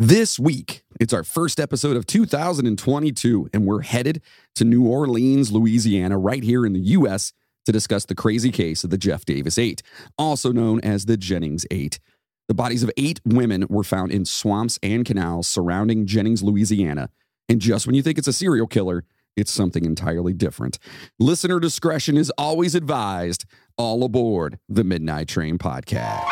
This week, it's our first episode of 2022, and we're headed to New Orleans, Louisiana, right here in the U.S., to discuss the crazy case of the Jeff Davis 8, also known as the Jennings 8. The bodies of eight women were found in swamps and canals surrounding Jennings, Louisiana. And just when you think it's a serial killer, it's something entirely different. Listener discretion is always advised. All aboard the Midnight Train podcast.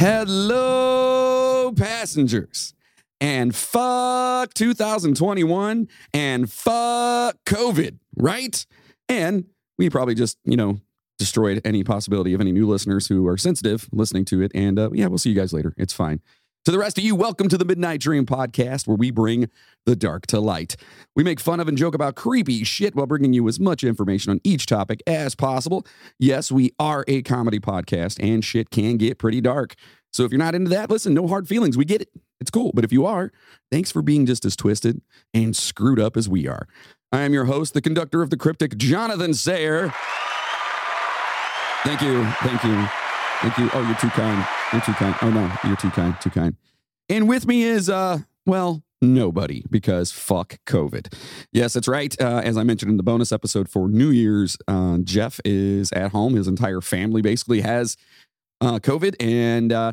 Hello, passengers. And fuck 2021 and fuck COVID, right? And we probably just, you know, destroyed any possibility of any new listeners who are sensitive listening to it. And uh, yeah, we'll see you guys later. It's fine. To the rest of you, welcome to the Midnight Train podcast, where we bring the dark to light. We make fun of and joke about creepy shit while bringing you as much information on each topic as possible. Yes, we are a comedy podcast, and shit can get pretty dark. So if you're not into that, listen, no hard feelings. We get it. It's cool. But if you are, thanks for being just as twisted and screwed up as we are. I am your host, the conductor of the cryptic, Jonathan Sayer. Thank you. Thank you. Thank you. Oh, you're too kind. You're too kind. Oh no, you're too kind. Too kind. And with me is uh, well, nobody because fuck COVID. Yes, that's right. Uh, as I mentioned in the bonus episode for New Year's, uh, Jeff is at home. His entire family basically has uh, COVID, and uh,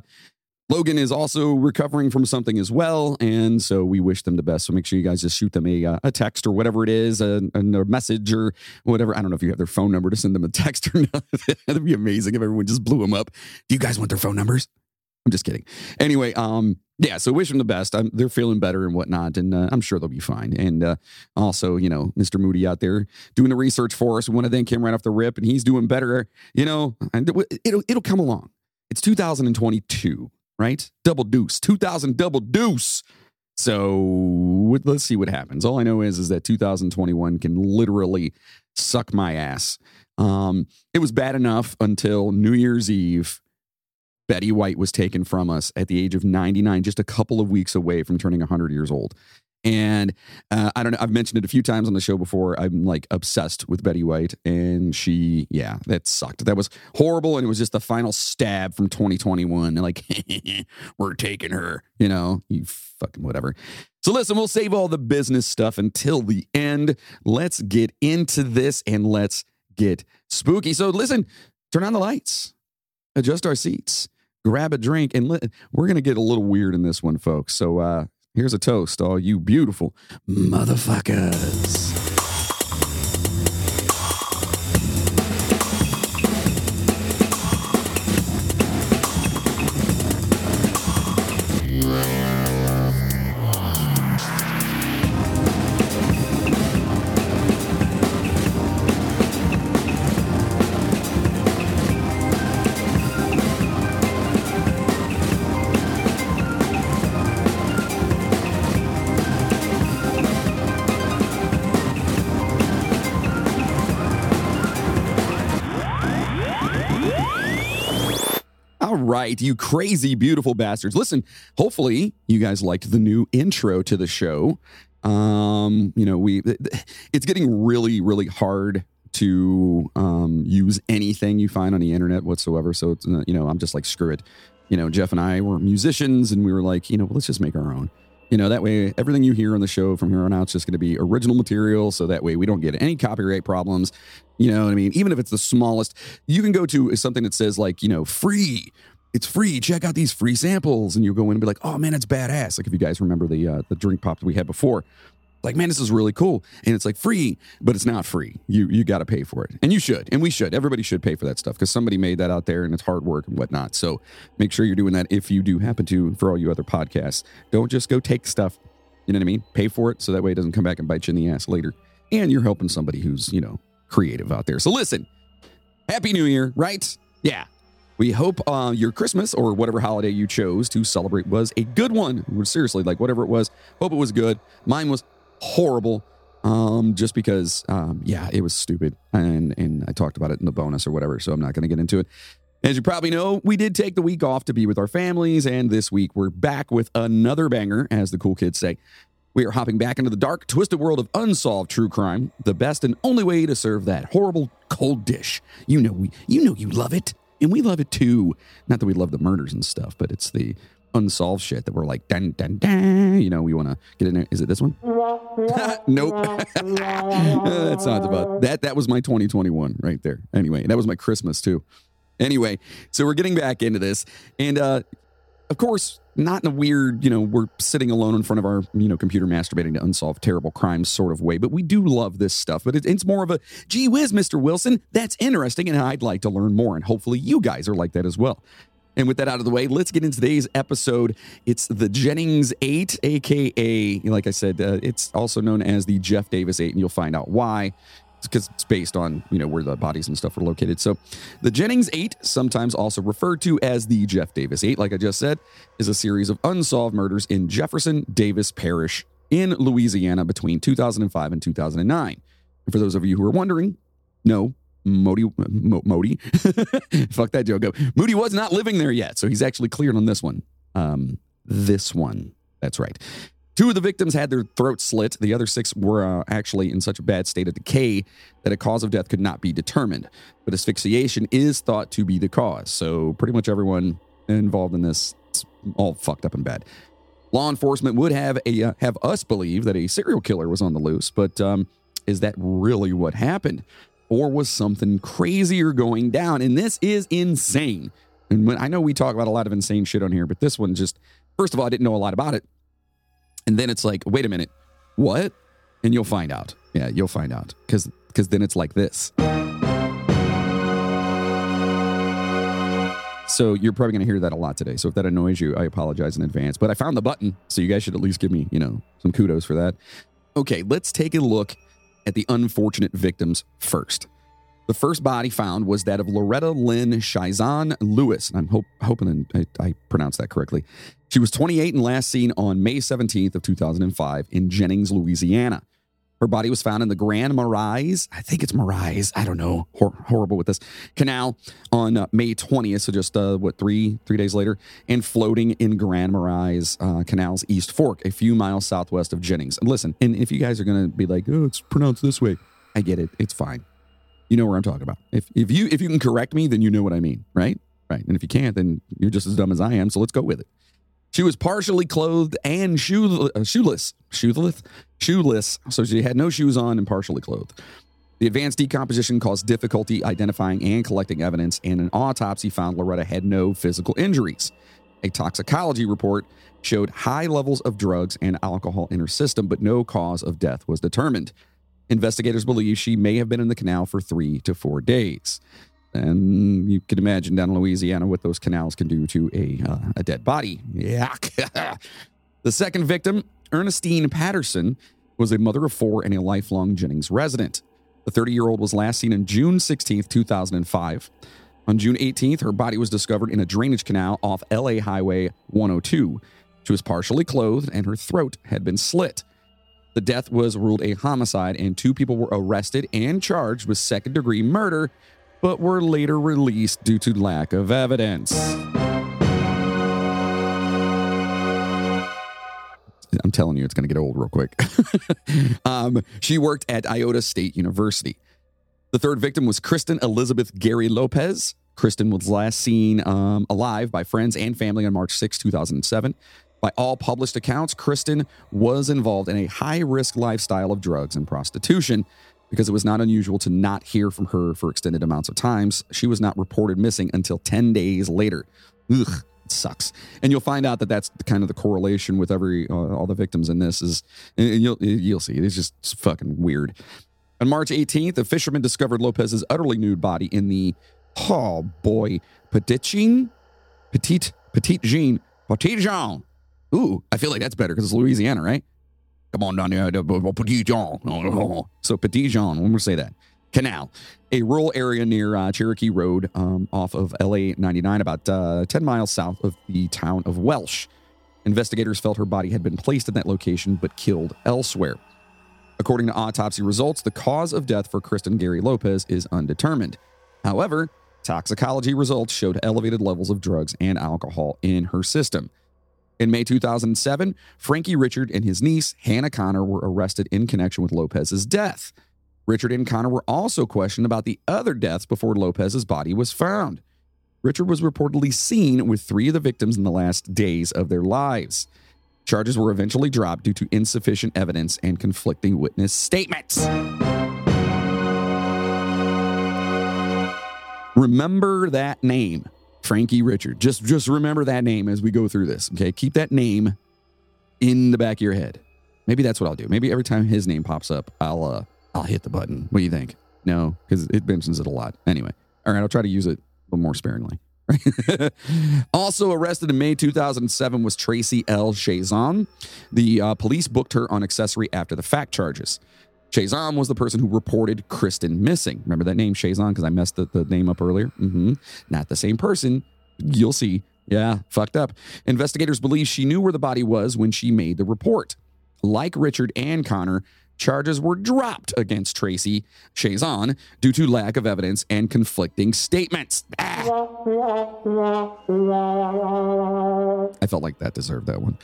Logan is also recovering from something as well. And so we wish them the best. So make sure you guys just shoot them a, uh, a text or whatever it is, a, a message or whatever. I don't know if you have their phone number to send them a text or not. That'd be amazing if everyone just blew them up. Do you guys want their phone numbers? I'm just kidding. Anyway, um, yeah, so wish them the best. I'm, they're feeling better and whatnot, and uh, I'm sure they'll be fine. And uh, also, you know, Mr. Moody out there doing the research for us. We want to thank him right off the rip, and he's doing better. You know, and it'll it'll come along. It's 2022 right? Double deuce, 2000 double deuce. So let's see what happens. All I know is is that 2021 can literally suck my ass. Um, it was bad enough until New Year's Eve. Betty White was taken from us at the age of 99, just a couple of weeks away from turning 100 years old. And uh, I don't know. I've mentioned it a few times on the show before. I'm like obsessed with Betty White, and she, yeah, that sucked. That was horrible, and it was just the final stab from 2021. Like, we're taking her, you know, you fucking whatever. So listen, we'll save all the business stuff until the end. Let's get into this and let's get spooky. So listen, turn on the lights, adjust our seats, grab a drink, and we're gonna get a little weird in this one, folks. So uh, Here's a toast, all you beautiful motherfuckers. Right, you crazy, beautiful bastards. Listen, hopefully you guys liked the new intro to the show. Um, you know, we it's getting really, really hard to um, use anything you find on the internet whatsoever. So it's, uh, you know, I'm just like, screw it. You know, Jeff and I were musicians and we were like, you know, let's just make our own. You know, that way everything you hear on the show from here on out is just going to be original material. So that way we don't get any copyright problems. You know what I mean? Even if it's the smallest, you can go to something that says like, you know, free. It's free. Check out these free samples, and you go in and be like, "Oh man, it's badass!" Like if you guys remember the uh, the drink pop that we had before, like man, this is really cool, and it's like free, but it's not free. You you got to pay for it, and you should, and we should. Everybody should pay for that stuff because somebody made that out there, and it's hard work and whatnot. So make sure you're doing that if you do happen to. For all you other podcasts, don't just go take stuff. You know what I mean? Pay for it so that way it doesn't come back and bite you in the ass later, and you're helping somebody who's you know creative out there. So listen, Happy New Year, right? Yeah. We hope uh, your Christmas or whatever holiday you chose to celebrate was a good one. Seriously, like whatever it was, hope it was good. Mine was horrible, um, just because, um, yeah, it was stupid, and and I talked about it in the bonus or whatever, so I'm not going to get into it. As you probably know, we did take the week off to be with our families, and this week we're back with another banger, as the cool kids say. We are hopping back into the dark, twisted world of unsolved true crime, the best and only way to serve that horrible cold dish. You know we you know you love it and we love it too. Not that we love the murders and stuff, but it's the unsolved shit that we're like, dun, dun, dun. You know, we want to get in there. Is it this one? nope. that sounds about that. That was my 2021 right there. Anyway, that was my Christmas too. Anyway, so we're getting back into this. And uh, of course, not in a weird, you know, we're sitting alone in front of our, you know, computer masturbating to unsolved terrible crimes sort of way. But we do love this stuff. But it, it's more of a, gee whiz, Mr. Wilson, that's interesting. And I'd like to learn more. And hopefully you guys are like that as well. And with that out of the way, let's get into today's episode. It's the Jennings 8, aka, like I said, uh, it's also known as the Jeff Davis 8, and you'll find out why because it's based on you know where the bodies and stuff were located. So, the Jennings Eight, sometimes also referred to as the Jeff Davis Eight, like I just said, is a series of unsolved murders in Jefferson Davis Parish in Louisiana between 2005 and 2009. And for those of you who are wondering, no, Modi, Modi, fuck that joke. Moody was not living there yet, so he's actually cleared on this one. Um, this one, that's right. Two of the victims had their throats slit. The other six were uh, actually in such a bad state of decay that a cause of death could not be determined. But asphyxiation is thought to be the cause. So pretty much everyone involved in this is all fucked up and bad. Law enforcement would have a uh, have us believe that a serial killer was on the loose, but um, is that really what happened, or was something crazier going down? And this is insane. And when I know we talk about a lot of insane shit on here, but this one just first of all, I didn't know a lot about it. And then it's like, wait a minute, what? And you'll find out. Yeah, you'll find out. Because because then it's like this. So you're probably going to hear that a lot today. So if that annoys you, I apologize in advance. But I found the button, so you guys should at least give me, you know, some kudos for that. Okay, let's take a look at the unfortunate victims first. The first body found was that of Loretta Lynn Chaisson Lewis. I'm hope, hoping I, I pronounced that correctly. She was 28 and last seen on May 17th of 2005 in Jennings, Louisiana. Her body was found in the Grand Marais, I think it's Marais, I don't know, Hor- horrible with this, canal on uh, May 20th, so just, uh, what, three three days later, and floating in Grand Marais uh, Canal's East Fork, a few miles southwest of Jennings. And listen, and if you guys are going to be like, oh, it's pronounced this way, I get it, it's fine. You know where I'm talking about. If, if you if you can correct me, then you know what I mean, right? Right. And if you can't, then you're just as dumb as I am. So let's go with it. She was partially clothed and shoe, uh, shoeless, shoeless, shoeless. So she had no shoes on and partially clothed. The advanced decomposition caused difficulty identifying and collecting evidence, and an autopsy found Loretta had no physical injuries. A toxicology report showed high levels of drugs and alcohol in her system, but no cause of death was determined. Investigators believe she may have been in the canal for three to four days. And you can imagine down in Louisiana what those canals can do to a, uh, a dead body. Yuck. the second victim, Ernestine Patterson, was a mother of four and a lifelong Jennings resident. The 30 year old was last seen on June 16, 2005. On June 18th, her body was discovered in a drainage canal off LA Highway 102. She was partially clothed and her throat had been slit. The death was ruled a homicide, and two people were arrested and charged with second degree murder but were later released due to lack of evidence. I'm telling you, it's going to get old real quick. um, she worked at Iota State University. The third victim was Kristen Elizabeth Gary Lopez. Kristen was last seen um, alive by friends and family on March 6, 2007. By all published accounts, Kristen was involved in a high risk lifestyle of drugs and prostitution because it was not unusual to not hear from her for extended amounts of times. She was not reported missing until 10 days later. Ugh, it sucks. And you'll find out that that's kind of the correlation with every uh, all the victims in this is and you'll you'll see. It's just fucking weird. On March 18th, a fisherman discovered Lopez's utterly nude body in the oh boy, Petit Jean, Petite Petite Jean, Petit Jean. Ooh, I feel like that's better because it's Louisiana, right? Come on down here, Petit Jean. So Petit Jean, when we say that. Canal, a rural area near uh, Cherokee Road um, off of LA 99, about uh, 10 miles south of the town of Welsh. Investigators felt her body had been placed in that location but killed elsewhere. According to autopsy results, the cause of death for Kristen Gary Lopez is undetermined. However, toxicology results showed elevated levels of drugs and alcohol in her system. In May 2007, Frankie Richard and his niece, Hannah Connor, were arrested in connection with Lopez's death. Richard and Connor were also questioned about the other deaths before Lopez's body was found. Richard was reportedly seen with three of the victims in the last days of their lives. Charges were eventually dropped due to insufficient evidence and conflicting witness statements. Remember that name, Frankie Richard. Just just remember that name as we go through this. Okay, keep that name in the back of your head. Maybe that's what I'll do. Maybe every time his name pops up, I'll uh, I'll hit the button. What do you think? No, because it mentions it a lot. Anyway, all right, I'll try to use it a little more sparingly. also arrested in May 2007 was Tracy L. Chaisson. The uh, police booked her on accessory after the fact charges. Chaisson was the person who reported Kristen missing. Remember that name, Chaisson, because I messed the, the, name up earlier? Mm-hmm. Not the same person. You'll see. Yeah, fucked up. Investigators believe she knew where the body was when she made the report. Like Richard and Connor, charges were dropped against Tracy Chaisson due to lack of evidence and conflicting statements. Ah. I felt like that deserved that one.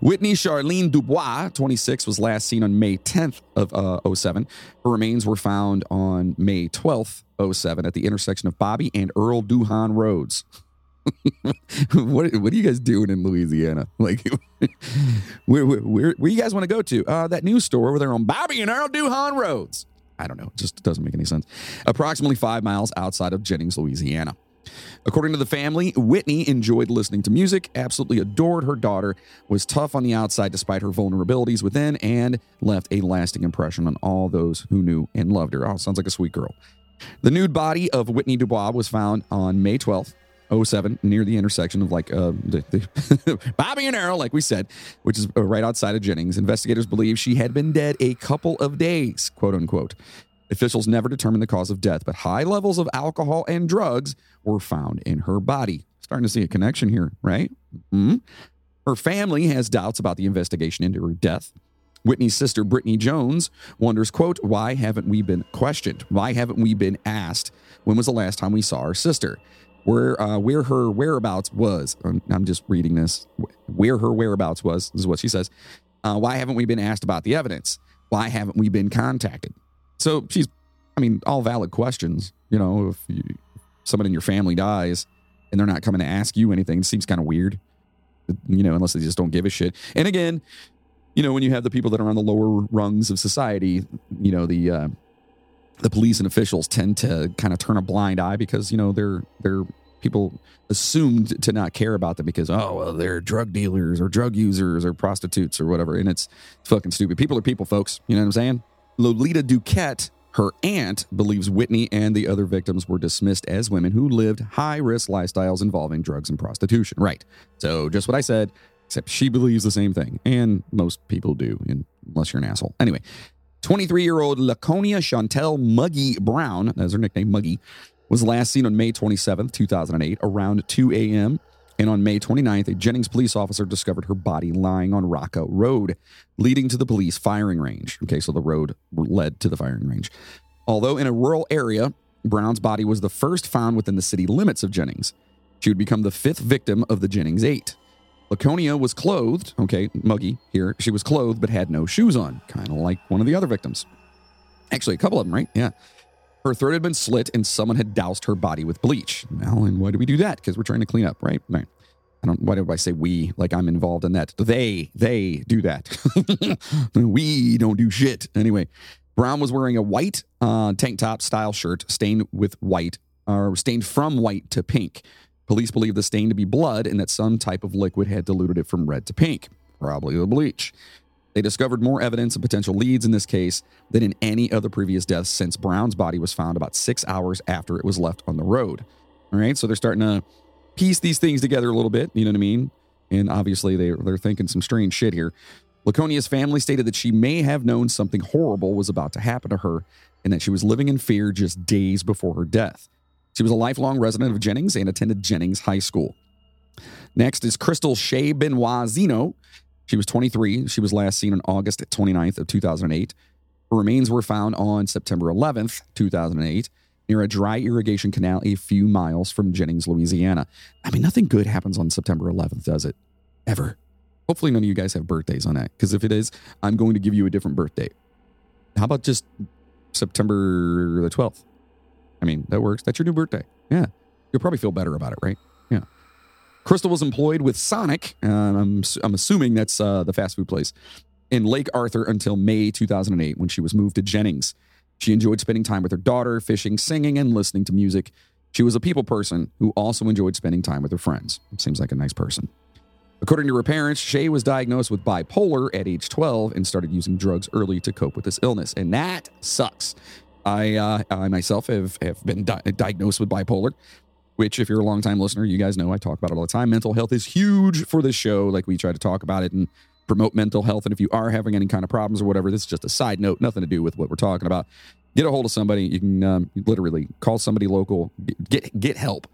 Whitney Charlene Dubois, 26, was last seen on May 10th of uh, 07. Her remains were found on May 12th, 07 at the intersection of Bobby and Earl Duhon Roads. what what are you guys doing in Louisiana? Like, where where where, you guys want to go to? Uh, that news store over there on Bobby and Earl Duhon roads. I don't know. It just doesn't make any sense. Approximately five miles outside of Jennings, Louisiana. According to the family, Whitney enjoyed listening to music, absolutely adored her daughter, was tough on the outside despite her vulnerabilities within, and left a lasting impression on all those who knew and loved her. Oh, sounds like a sweet girl. The nude body of Whitney Dubois was found on May 12th 07 near the intersection of like uh, the, the Bobby and Earl, like we said, which is uh, right outside of Jennings. Investigators believe she had been dead a couple of days, quote unquote. Officials never determined the cause of death, but high levels of alcohol and drugs were found in her body. Starting to see a connection here, right? Mm-hmm. Her family has doubts about the investigation into her death. Whitney's sister, Brittany Jones, wonders, quote, why haven't we been questioned? Why haven't we been asked when was the last time we saw our sister? Where uh, where her whereabouts was. Um, I'm just reading this. Where her whereabouts was is what she says. Uh, why haven't we been asked about the evidence? Why haven't we been contacted? So she's, I mean, all valid questions. You know, if you, someone in your family dies and they're not coming to ask you anything, seems kind of weird. You know, unless they just don't give a shit. And again, you know, when you have the people that are on the lower rungs of society, you know, the uh, the police and officials tend to kind of turn a blind eye because you know they're they're people assumed to not care about them because oh well they're drug dealers or drug users or prostitutes or whatever and it's, fucking stupid. People are people folks. You know what i'm saying? Lolita duquette her aunt believes whitney and the other victims were dismissed as women who lived high risk lifestyles involving drugs and prostitution. Right. So just what i said except she believes the same thing and most people do unless you're an asshole. Anyway 23 year old Laconia Chantel Muggy Brown, that's her nickname, Muggy, was last seen on May 27th, 2008, around 2 a.m. And on May 29th, a Jennings police officer discovered her body lying on Rockout Road, leading to the police firing range. Okay, so the road led to the firing range. Although in a rural area, Brown's body was the first found within the city limits of Jennings. She would become the fifth victim of the Jennings Eight. Laconia was clothed, okay, Muggy here, she was clothed but had no shoes on, kind of like one of the other victims. Actually, a couple of them, right? Yeah. Her throat had been slit and someone had doused her body with bleach. And why do we do that? Because we're trying to clean up, right? Right. I don't, why do I say we? Like I'm involved in that. They, they do that. we don't do shit. Anyway, Brown was wearing a white uh, tank top style shirt stained with white, or stained from white to pink. Police believe the stain to be blood and that some type of liquid had diluted it from red to pink, probably the bleach. They discovered more evidence and potential leads in this case than in any other previous deaths since Brown's body was found about six hours after it was left on the road. All right, so they're starting to piece these things together a little bit, you know what I mean? And obviously they, they're thinking some strange shit here. Laconia's family stated that she may have known something horrible was about to happen to her and that she was living in fear just days before her death. She was a lifelong resident of Jennings and attended Jennings High School. Next is Crystal Shea Benoit Zeno. She was 23. She was last seen on August 29th of 2008. Her remains were found on September 11th, 2008, near a dry irrigation canal a few miles from Jennings, Louisiana. I mean, nothing good happens on September 11th, does it? Ever. Hopefully, none of you guys have birthdays on that, because if it is, I'm going to give you a different birthday. How about just September the 12th? I mean, that works. That's your new birthday. Yeah. You'll probably feel better about it, right? Yeah. Crystal was employed with Sonic. Uh, I'm, I'm assuming that's uh, the fast food place in Lake Arthur until May 2008 when she was moved to Jennings. She enjoyed spending time with her daughter, fishing, singing, and listening to music. She was a people person who also enjoyed spending time with her friends. Seems like a nice person. According to her parents, Shay was diagnosed with bipolar at age 12 and started using drugs early to cope with this illness. And that sucks. I, uh, I myself have, have been di- diagnosed with bipolar, which, if you're a longtime listener, you guys know I talk about it all the time. Mental health is huge for this show. Like we try to talk about it and promote mental health. And if you are having any kind of problems or whatever, this is just a side note, nothing to do with what we're talking about. Get a hold of somebody. You can um, literally call somebody local, get, get help.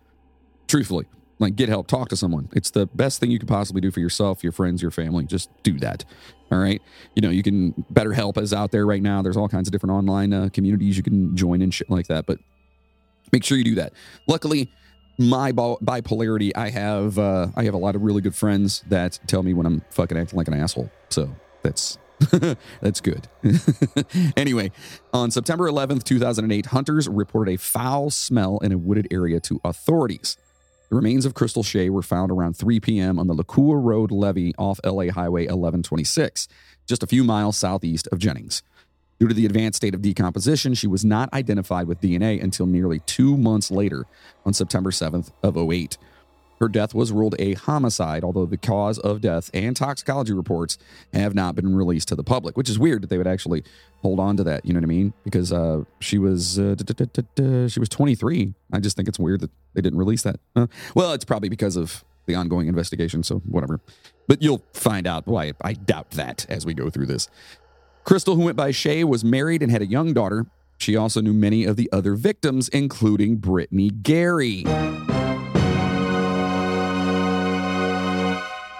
Truthfully, like get help, talk to someone. It's the best thing you could possibly do for yourself, your friends, your family. Just do that. All right. You know, you can better help is out there right now. There's all kinds of different online uh, communities you can join and shit like that. But make sure you do that. Luckily, my bipolarity, I have uh, I have a lot of really good friends that tell me when I'm fucking acting like an asshole. So that's that's good. anyway, on September 11th, 2008, hunters reported a foul smell in a wooded area to authorities. The remains of Crystal Shea were found around 3 p.m. on the Lakua Road levee off LA Highway 1126, just a few miles southeast of Jennings. Due to the advanced state of decomposition, she was not identified with DNA until nearly two months later on September 7th of 08. Her death was ruled a homicide, although the cause of death and toxicology reports have not been released to the public, which is weird that they would actually hold on to that. You know what I mean? Because uh, she was uh, she was 23. I just think it's weird that they didn't release that. Uh, well, it's probably because of the ongoing investigation, so whatever. But you'll find out why. I doubt that as we go through this. Crystal, who went by Shay, was married and had a young daughter. She also knew many of the other victims, including Brittany Gary.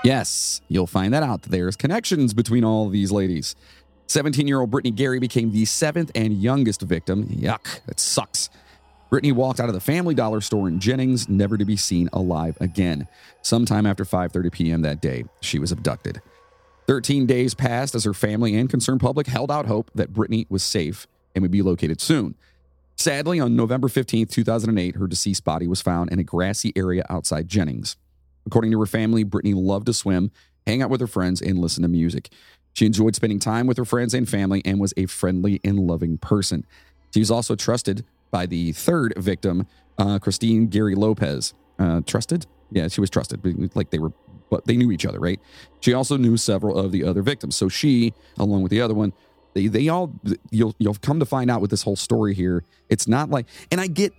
Yes, you'll find that out. There's connections between all these ladies. 17 year old Brittany Gary became the seventh and youngest victim. Yuck, that sucks. Brittany walked out of the Family Dollar store in Jennings, never to be seen alive again. Sometime after 5:30 p.m. that day, she was abducted. 13 days passed as her family and concerned public held out hope that Brittany was safe and would be located soon. Sadly, on November 15, 2008, her deceased body was found in a grassy area outside Jennings. According to her family, Brittany loved to swim, hang out with her friends, and listen to music. She enjoyed spending time with her friends and family and was a friendly and loving person. She was also trusted by the third victim, uh, Christine Gary Lopez. Uh, trusted? Yeah, she was trusted. Like they were but they knew each other, right? She also knew several of the other victims. So she, along with the other one, they they all you'll you'll come to find out with this whole story here. It's not like and I get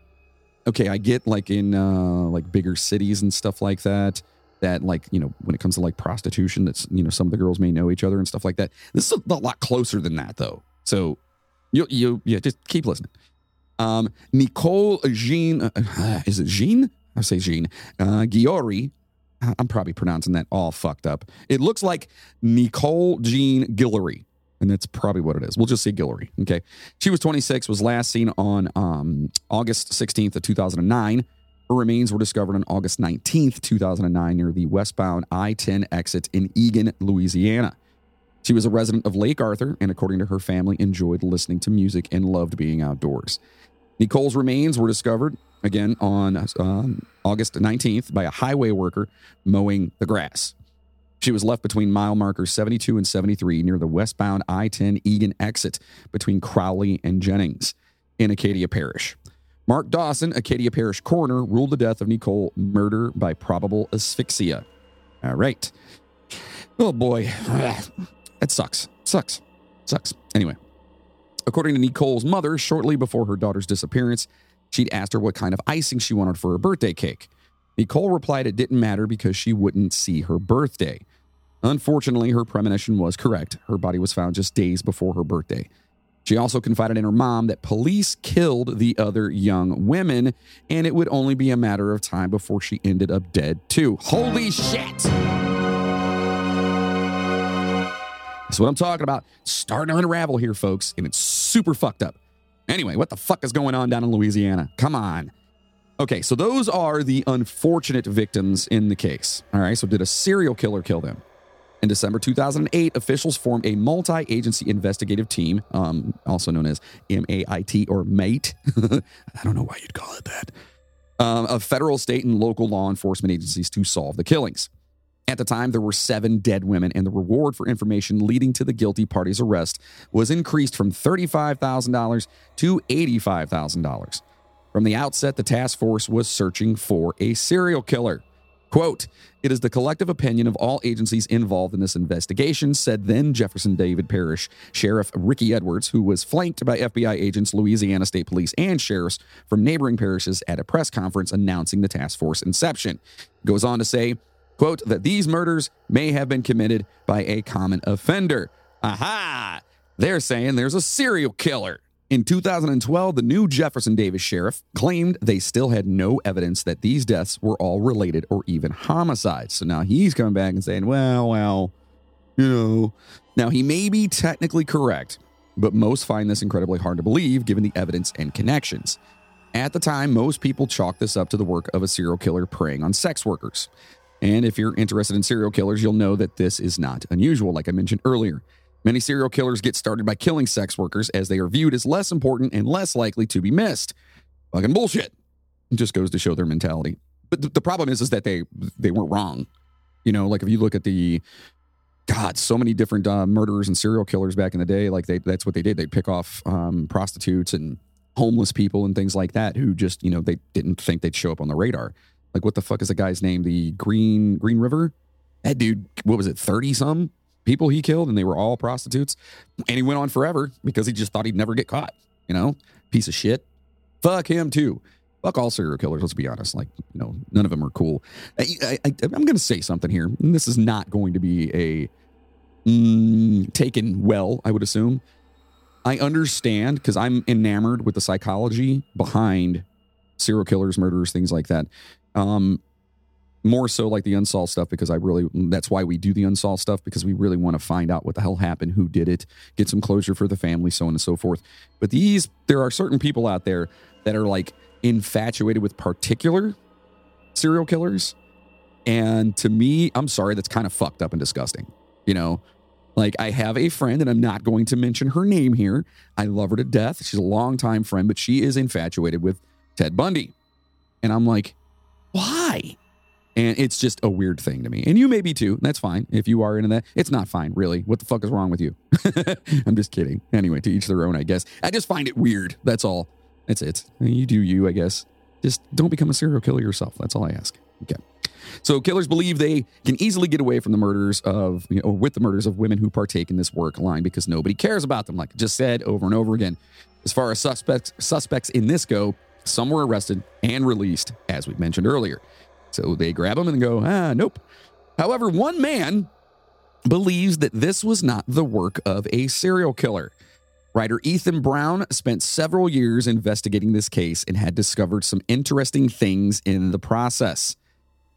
okay, I get like in uh like bigger cities and stuff like that that like you know when it comes to like prostitution that's you know some of the girls may know each other and stuff like that. This is a lot closer than that though. So you you yeah just keep listening. Um nicole jean uh, is it jean? I say jean. Uh giori. I'm probably pronouncing that all fucked up. It looks like Nicole Jean Guillory, and that's probably what it is. We'll just say Guillory. Okay. She was 26, was last seen on um, August 16th of 2009. Her remains were discovered on August 19th, 2009, near the westbound I 10 exit in Egan, Louisiana. She was a resident of Lake Arthur and, according to her family, enjoyed listening to music and loved being outdoors. Nicole's remains were discovered again on um, August 19th by a highway worker mowing the grass. She was left between mile markers 72 and 73 near the westbound I 10 Egan exit between Crowley and Jennings in Acadia Parish. Mark Dawson, Acadia Parish coroner, ruled the death of Nicole murder by probable asphyxia. All right. Oh boy. That sucks. Sucks. Sucks. Anyway, according to Nicole's mother, shortly before her daughter's disappearance, She'd asked her what kind of icing she wanted for her birthday cake. Nicole replied it didn't matter because she wouldn't see her birthday. Unfortunately, her premonition was correct. Her body was found just days before her birthday. She also confided in her mom that police killed the other young women, and it would only be a matter of time before she ended up dead, too. Holy shit! That's what I'm talking about. Starting to unravel here, folks, and it's super fucked up. Anyway, what the fuck is going on down in Louisiana? Come on. Okay, so those are the unfortunate victims in the case. All right, so did a serial killer kill them? In December 2008, officials formed a multi agency investigative team, um, also known as MAIT or MATE. I don't know why you'd call it that, um, of federal, state, and local law enforcement agencies to solve the killings. At the time, there were seven dead women, and the reward for information leading to the guilty party's arrest was increased from $35,000 to $85,000. From the outset, the task force was searching for a serial killer. Quote, it is the collective opinion of all agencies involved in this investigation, said then Jefferson Davis Parish Sheriff Ricky Edwards, who was flanked by FBI agents, Louisiana State Police, and sheriffs from neighboring parishes at a press conference announcing the task force inception. Goes on to say, quote, that these murders may have been committed by a common offender. Aha! They're saying there's a serial killer. In 2012, the new Jefferson Davis sheriff claimed they still had no evidence that these deaths were all related or even homicides. So now he's coming back and saying, well, well, you know. Now he may be technically correct, but most find this incredibly hard to believe given the evidence and connections. At the time, most people chalk this up to the work of a serial killer preying on sex workers. And if you're interested in serial killers, you'll know that this is not unusual, like I mentioned earlier. Many serial killers get started by killing sex workers as they are viewed as less important and less likely to be missed. Fucking bullshit. It just goes to show their mentality. But th- the problem is, is that they they weren't wrong. You know, like if you look at the God, so many different uh, murderers and serial killers back in the day, like they that's what they did. They'd pick off um, prostitutes and homeless people and things like that who just, you know, they didn't think they'd show up on the radar. Like what the fuck is the guy's name? The Green Green River? That dude, what was it, 30 some? People he killed, and they were all prostitutes. And he went on forever because he just thought he'd never get caught. You know, piece of shit. Fuck him too. Fuck all serial killers. Let's be honest. Like, you know, none of them are cool. I, am going to say something here. This is not going to be a mm, taken well. I would assume. I understand because I'm enamored with the psychology behind serial killers, murderers, things like that. Um, more so like the unsolved stuff because I really that's why we do the unsolved stuff because we really want to find out what the hell happened, who did it, get some closure for the family, so on and so forth. But these there are certain people out there that are like infatuated with particular serial killers. And to me, I'm sorry, that's kind of fucked up and disgusting. You know, like I have a friend, and I'm not going to mention her name here. I love her to death. She's a longtime friend, but she is infatuated with Ted Bundy. And I'm like, why? And it's just a weird thing to me. And you may be too. That's fine. If you are into that, it's not fine, really. What the fuck is wrong with you? I'm just kidding. Anyway, to each their own, I guess. I just find it weird. That's all. That's it. You do you, I guess. Just don't become a serial killer yourself. That's all I ask. Okay. So killers believe they can easily get away from the murders of, you know, with the murders of women who partake in this work line because nobody cares about them, like I just said over and over again. As far as suspects suspects in this go, some were arrested and released, as we mentioned earlier. So they grab him and go, ah, nope. However, one man believes that this was not the work of a serial killer. Writer Ethan Brown spent several years investigating this case and had discovered some interesting things in the process.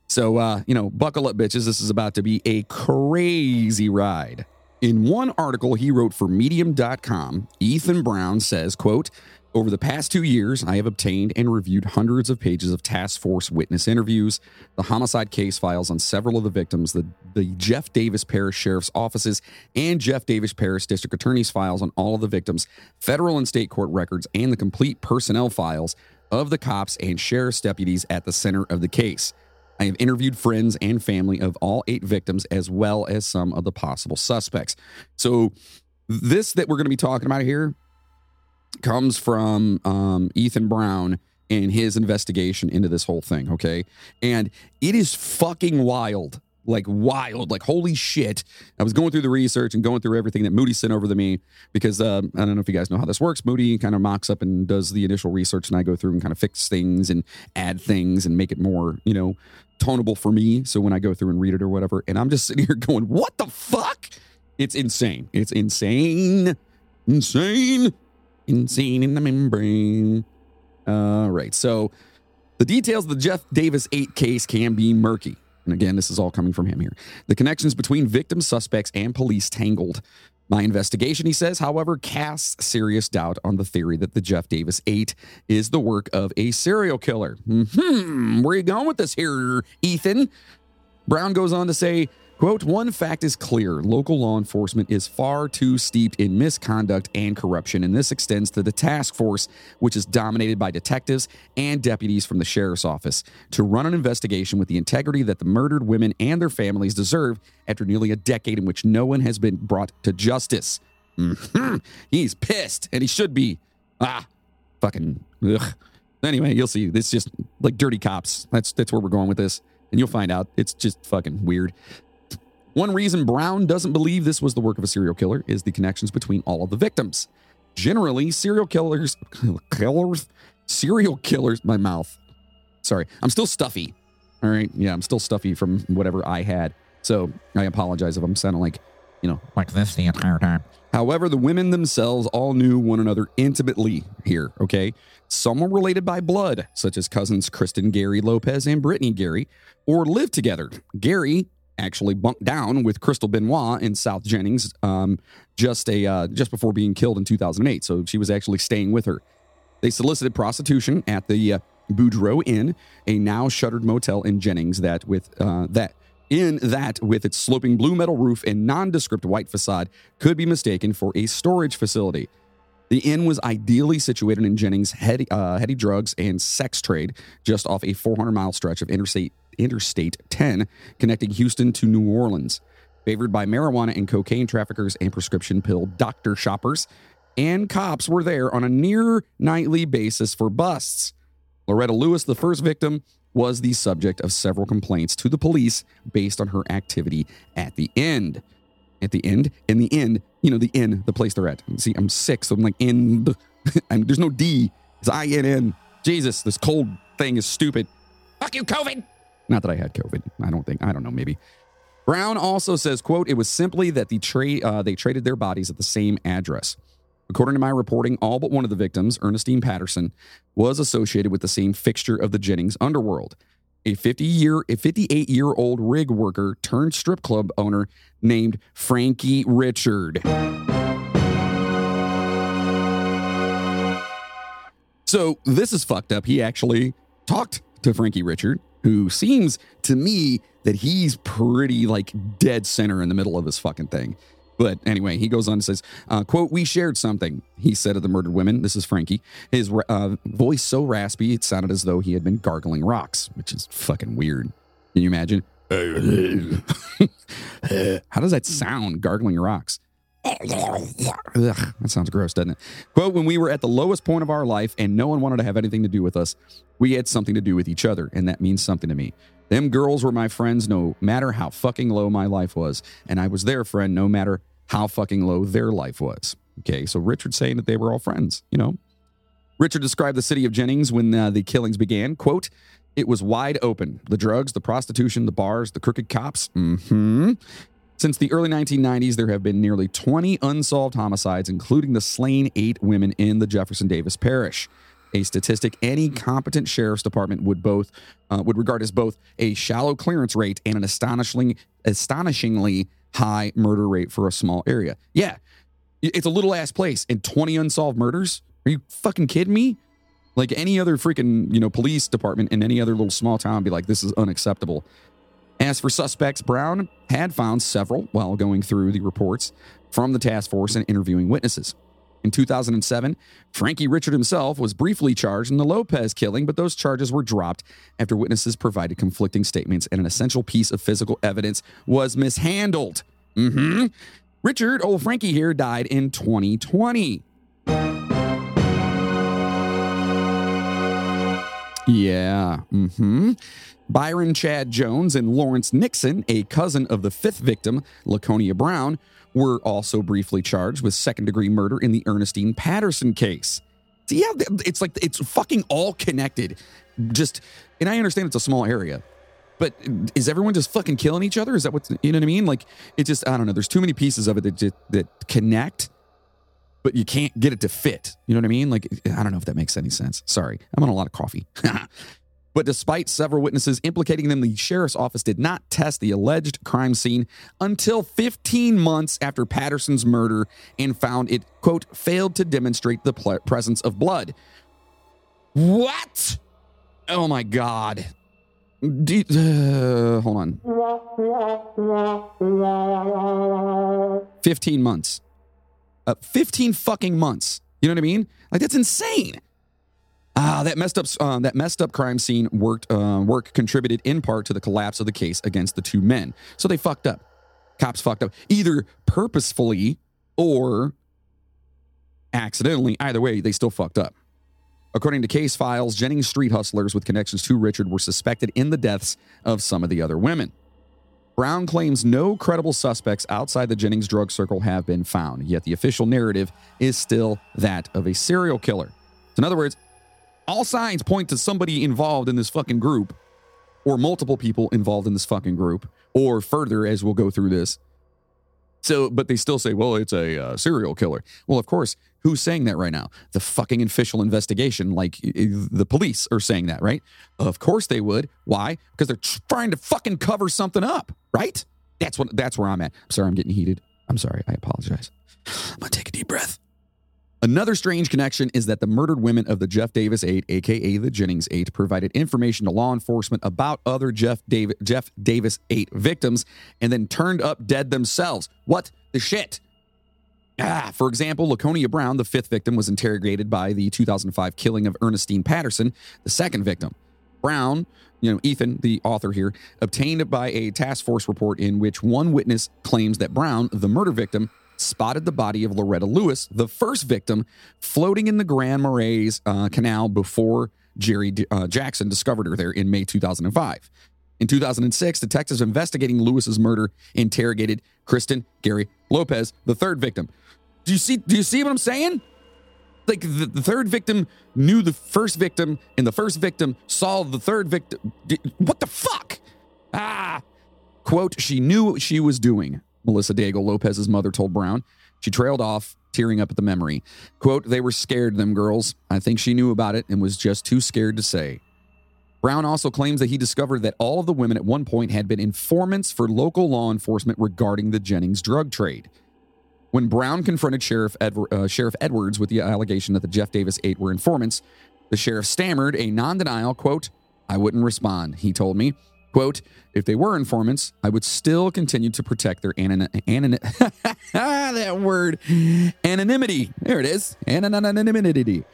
So, uh, you know, buckle up, bitches. This is about to be a crazy ride. In one article he wrote for medium.com, Ethan Brown says, quote, over the past two years, I have obtained and reviewed hundreds of pages of task force witness interviews, the homicide case files on several of the victims, the, the Jeff Davis Parish Sheriff's offices, and Jeff Davis Parish District Attorney's files on all of the victims, federal and state court records, and the complete personnel files of the cops and sheriff's deputies at the center of the case. I have interviewed friends and family of all eight victims, as well as some of the possible suspects. So, this that we're going to be talking about here comes from um, Ethan Brown and his investigation into this whole thing. Okay. And it is fucking wild like wild. Like, holy shit. I was going through the research and going through everything that Moody sent over to me because uh, I don't know if you guys know how this works. Moody kind of mocks up and does the initial research, and I go through and kind of fix things and add things and make it more, you know, tonable for me. So when I go through and read it or whatever, and I'm just sitting here going, what the fuck? It's insane. It's insane. Insane. Insane in the membrane. All right. So the details of the Jeff Davis 8 case can be murky. And again, this is all coming from him here. The connections between victims, suspects, and police tangled. My investigation, he says, however, casts serious doubt on the theory that the Jeff Davis 8 is the work of a serial killer. Hmm, where are you going with this here, Ethan? Brown goes on to say, Quote, one fact is clear local law enforcement is far too steeped in misconduct and corruption, and this extends to the task force, which is dominated by detectives and deputies from the sheriff's office, to run an investigation with the integrity that the murdered women and their families deserve after nearly a decade in which no one has been brought to justice. Mm-hmm. He's pissed, and he should be. Ah, fucking. Ugh. Anyway, you'll see. This is just like dirty cops. That's that's where we're going with this, and you'll find out. It's just fucking weird. One reason Brown doesn't believe this was the work of a serial killer is the connections between all of the victims. Generally, serial killers, killers, serial killers, my mouth. Sorry, I'm still stuffy. All right. Yeah, I'm still stuffy from whatever I had. So I apologize if I'm sounding like, you know, like this the entire time. However, the women themselves all knew one another intimately here, okay? Some were related by blood, such as cousins Kristen Gary Lopez and Brittany Gary, or lived together. Gary actually bunked down with Crystal Benoit in South Jennings um, just a uh, just before being killed in 2008. So she was actually staying with her. They solicited prostitution at the uh, Inn, a now shuttered motel in Jennings. That with uh, that in that with its sloping blue metal roof and nondescript white facade could be mistaken for a storage facility. The inn was ideally situated in Jennings' heady, uh, heady drugs and sex trade, just off a 400 mile stretch of interstate Interstate 10 connecting Houston to New Orleans. Favored by marijuana and cocaine traffickers and prescription pill doctor shoppers, and cops were there on a near nightly basis for busts. Loretta Lewis, the first victim, was the subject of several complaints to the police based on her activity at the end. At the end, in the end, you know, the inn, the place they're at. See, I'm sick, so I'm like in. The, I'm, there's no D. It's I N N. Jesus, this cold thing is stupid. Fuck you, COVID. Not that I had COVID. I don't think. I don't know. Maybe. Brown also says, "quote It was simply that the trade uh, they traded their bodies at the same address." According to my reporting, all but one of the victims, Ernestine Patterson, was associated with the same fixture of the Jennings underworld. A 50 year, a 58 year old rig worker turned strip club owner named Frankie Richard. So this is fucked up. He actually talked to Frankie Richard who seems to me that he's pretty like dead center in the middle of this fucking thing. But anyway, he goes on and says, uh, quote, we shared something, he said of the murdered women. This is Frankie. His uh, voice so raspy, it sounded as though he had been gargling rocks, which is fucking weird. Can you imagine? How does that sound, gargling rocks? Ugh, that sounds gross, doesn't it? Quote, when we were at the lowest point of our life and no one wanted to have anything to do with us, we had something to do with each other, and that means something to me. Them girls were my friends no matter how fucking low my life was, and I was their friend no matter how fucking low their life was. Okay, so Richard's saying that they were all friends, you know? Richard described the city of Jennings when uh, the killings began. Quote, it was wide open. The drugs, the prostitution, the bars, the crooked cops. Mm-hmm. Since the early 1990s, there have been nearly 20 unsolved homicides, including the slain eight women in the Jefferson Davis Parish. A statistic any competent sheriff's department would both uh, would regard as both a shallow clearance rate and an astonishingly astonishingly high murder rate for a small area. Yeah, it's a little ass place and 20 unsolved murders. Are you fucking kidding me? Like any other freaking you know police department in any other little small town, be like, this is unacceptable. As for suspects, Brown had found several while going through the reports from the task force and interviewing witnesses. In 2007, Frankie Richard himself was briefly charged in the Lopez killing, but those charges were dropped after witnesses provided conflicting statements and an essential piece of physical evidence was mishandled. Mm-hmm. Richard, old Frankie here, died in 2020. Yeah. Mm-hmm. Byron Chad Jones and Lawrence Nixon, a cousin of the fifth victim, Laconia Brown, were also briefly charged with second degree murder in the Ernestine Patterson case. So yeah, it's like it's fucking all connected. Just, and I understand it's a small area, but is everyone just fucking killing each other? Is that what you know what I mean? Like it just I don't know. There's too many pieces of it that just, that connect, but you can't get it to fit. You know what I mean? Like I don't know if that makes any sense. Sorry, I'm on a lot of coffee. But despite several witnesses implicating them, the sheriff's office did not test the alleged crime scene until 15 months after Patterson's murder and found it, quote, failed to demonstrate the ple- presence of blood. What? Oh my God. Do, uh, hold on. 15 months. Uh, 15 fucking months. You know what I mean? Like, that's insane. Ah, that messed up uh, that messed up crime scene worked uh, work contributed in part to the collapse of the case against the two men. So they fucked up. Cops fucked up either purposefully or accidentally. Either way, they still fucked up. According to case files, Jennings street hustlers with connections to Richard were suspected in the deaths of some of the other women. Brown claims no credible suspects outside the Jennings drug circle have been found, yet the official narrative is still that of a serial killer. So in other words, all signs point to somebody involved in this fucking group or multiple people involved in this fucking group or further as we'll go through this. So but they still say well it's a uh, serial killer. Well of course who's saying that right now? The fucking official investigation like the police are saying that right? Of course they would. Why? Because they're trying to fucking cover something up right? That's what that's where i'm at. I'm sorry i'm getting heated. I'm sorry. I apologize. I'm gonna take a deep breath Another strange connection is that the murdered women of the Jeff Davis 8, aka the Jennings 8, provided information to law enforcement about other Jeff, Dav- Jeff Davis 8 victims and then turned up dead themselves. What the shit? Ah, for example, Laconia Brown, the fifth victim, was interrogated by the 2005 killing of Ernestine Patterson, the second victim. Brown, you know, Ethan, the author here, obtained by a task force report in which one witness claims that Brown, the murder victim, spotted the body of Loretta Lewis, the first victim, floating in the Grand Marais uh, Canal before Jerry uh, Jackson discovered her there in May 2005. In 2006, detectives investigating Lewis's murder interrogated Kristen Gary Lopez, the third victim. Do you see? Do you see what I'm saying? Like the, the third victim knew the first victim, and the first victim saw the third victim. What the fuck? Ah, quote: She knew what she was doing. Melissa Daigle Lopez's mother told Brown. She trailed off, tearing up at the memory. Quote, they were scared, them girls. I think she knew about it and was just too scared to say. Brown also claims that he discovered that all of the women at one point had been informants for local law enforcement regarding the Jennings drug trade. When Brown confronted Sheriff, uh, Sheriff Edwards with the allegation that the Jeff Davis Eight were informants, the sheriff stammered a non denial, quote, I wouldn't respond, he told me. Quote, if they were informants, I would still continue to protect their anon- anon- that word, anonymity. There it is. Anonymity.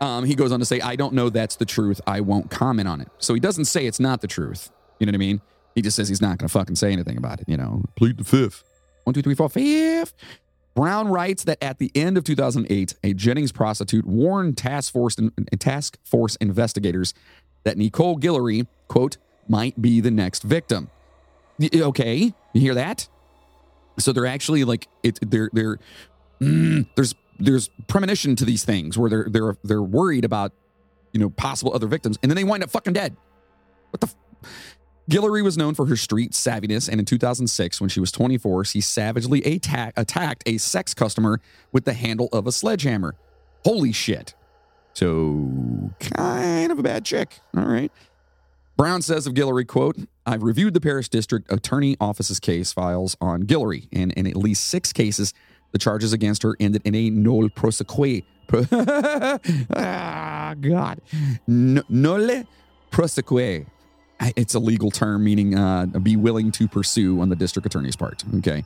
Um, he goes on to say, I don't know that's the truth. I won't comment on it. So he doesn't say it's not the truth. You know what I mean? He just says he's not going to fucking say anything about it. You know, plead the fifth. One, two, three, four, fifth. Brown writes that at the end of 2008, a Jennings prostitute warned task force, task force investigators that Nicole Guillory, quote, might be the next victim. Okay, you hear that? So they're actually like it. They're they're mm, there's there's premonition to these things where they're they're they're worried about you know possible other victims, and then they wind up fucking dead. What the. F- Guillory was known for her street savviness, and in 2006, when she was 24, she savagely attack, attacked a sex customer with the handle of a sledgehammer. Holy shit. So, kind of a bad chick. All right. Brown says of Guillory, quote, I've reviewed the Parish District Attorney Office's case files on Guillory, and in at least six cases, the charges against her ended in a nolle prosequi. ah, God. nolle prosequi. It's a legal term meaning uh, be willing to pursue on the district attorney's part. Okay.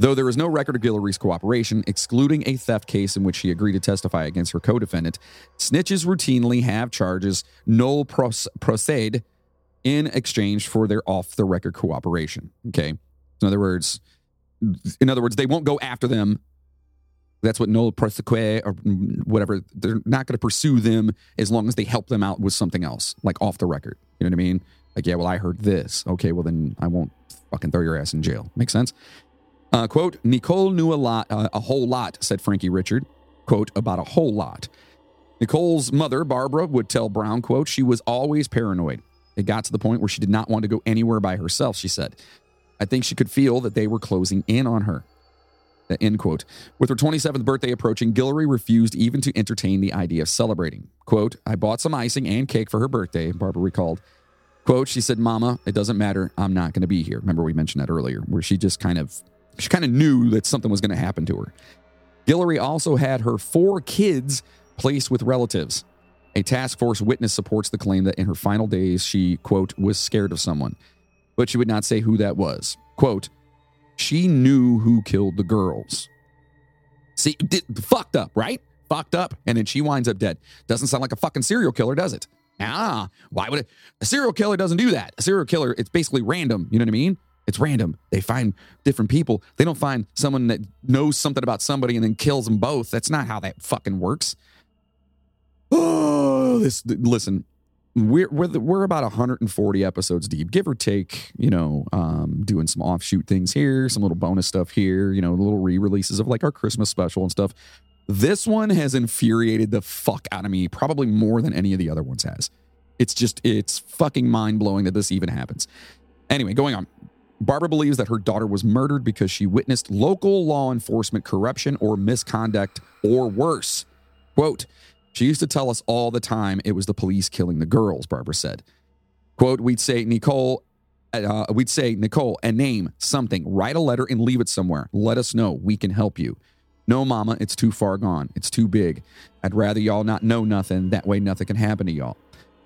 Though there is no record of Guillory's cooperation, excluding a theft case in which she agreed to testify against her co defendant, snitches routinely have charges nolle procede in exchange for their off the record cooperation. Okay. In other words, in other words, they won't go after them That's what no proseque or whatever. They're not going to pursue them as long as they help them out with something else, like off the record. You know what I mean? Like, yeah, well, I heard this. Okay, well, then I won't fucking throw your ass in jail. Makes sense? Uh, quote, Nicole knew a lot, uh, a whole lot, said Frankie Richard. Quote, about a whole lot. Nicole's mother, Barbara, would tell Brown, quote, she was always paranoid. It got to the point where she did not want to go anywhere by herself, she said. I think she could feel that they were closing in on her. Uh, end quote. With her 27th birthday approaching, Guillory refused even to entertain the idea of celebrating. Quote, I bought some icing and cake for her birthday, Barbara recalled. Quote, she said, Mama, it doesn't matter. I'm not going to be here. Remember, we mentioned that earlier, where she just kind of, she kind of knew that something was going to happen to her. Guillory also had her four kids placed with relatives. A task force witness supports the claim that in her final days, she, quote, was scared of someone, but she would not say who that was. Quote, she knew who killed the girls. See, did, fucked up, right? Fucked up, and then she winds up dead. Doesn't sound like a fucking serial killer, does it? Ah, why would it? A serial killer doesn't do that. A serial killer, it's basically random. You know what I mean? It's random. They find different people. They don't find someone that knows something about somebody and then kills them both. That's not how that fucking works. Oh, this listen. We're we're, we're about 140 episodes deep, give or take. You know, um, doing some offshoot things here, some little bonus stuff here. You know, little re-releases of like our Christmas special and stuff. This one has infuriated the fuck out of me, probably more than any of the other ones has. It's just it's fucking mind blowing that this even happens. Anyway, going on. Barbara believes that her daughter was murdered because she witnessed local law enforcement corruption or misconduct or worse. Quote, she used to tell us all the time it was the police killing the girls, Barbara said. Quote, we'd say, Nicole, uh, we'd say, Nicole, a name, something, write a letter and leave it somewhere. Let us know. We can help you. No, mama, it's too far gone. It's too big. I'd rather y'all not know nothing. That way nothing can happen to y'all.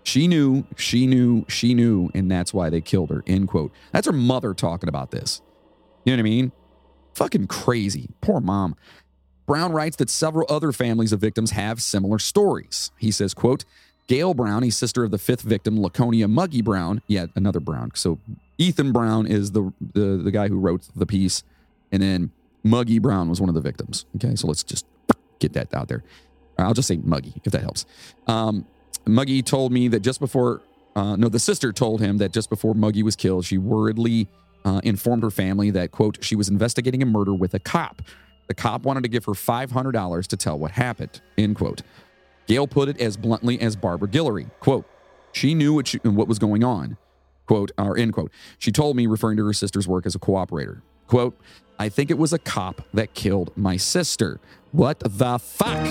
She knew, she knew, she knew, and that's why they killed her. End quote. That's her mother talking about this. You know what I mean? Fucking crazy. Poor mom. Brown writes that several other families of victims have similar stories. He says, quote, Gail Brown, a sister of the fifth victim, Laconia Muggy Brown, yeah, another Brown. So Ethan Brown is the, the, the guy who wrote the piece, and then Muggy Brown was one of the victims. Okay, so let's just get that out there. I'll just say Muggy if that helps. Um, Muggy told me that just before, uh, no, the sister told him that just before Muggy was killed, she worriedly uh, informed her family that, quote, she was investigating a murder with a cop. The cop wanted to give her $500 to tell what happened, end quote. Gail put it as bluntly as Barbara Guillory, quote, she knew what, she, what was going on, quote, or end quote. She told me, referring to her sister's work as a cooperator, quote, I think it was a cop that killed my sister. What the fuck?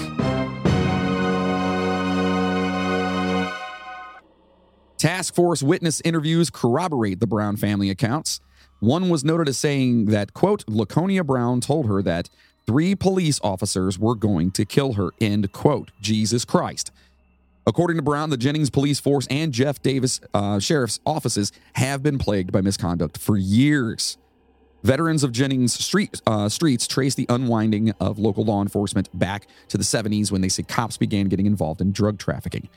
Task Force witness interviews corroborate the Brown family accounts. One was noted as saying that, quote, Laconia Brown told her that three police officers were going to kill her, end quote. Jesus Christ. According to Brown, the Jennings police force and Jeff Davis uh, sheriff's offices have been plagued by misconduct for years. Veterans of Jennings street, uh, streets trace the unwinding of local law enforcement back to the 70s when they say cops began getting involved in drug trafficking.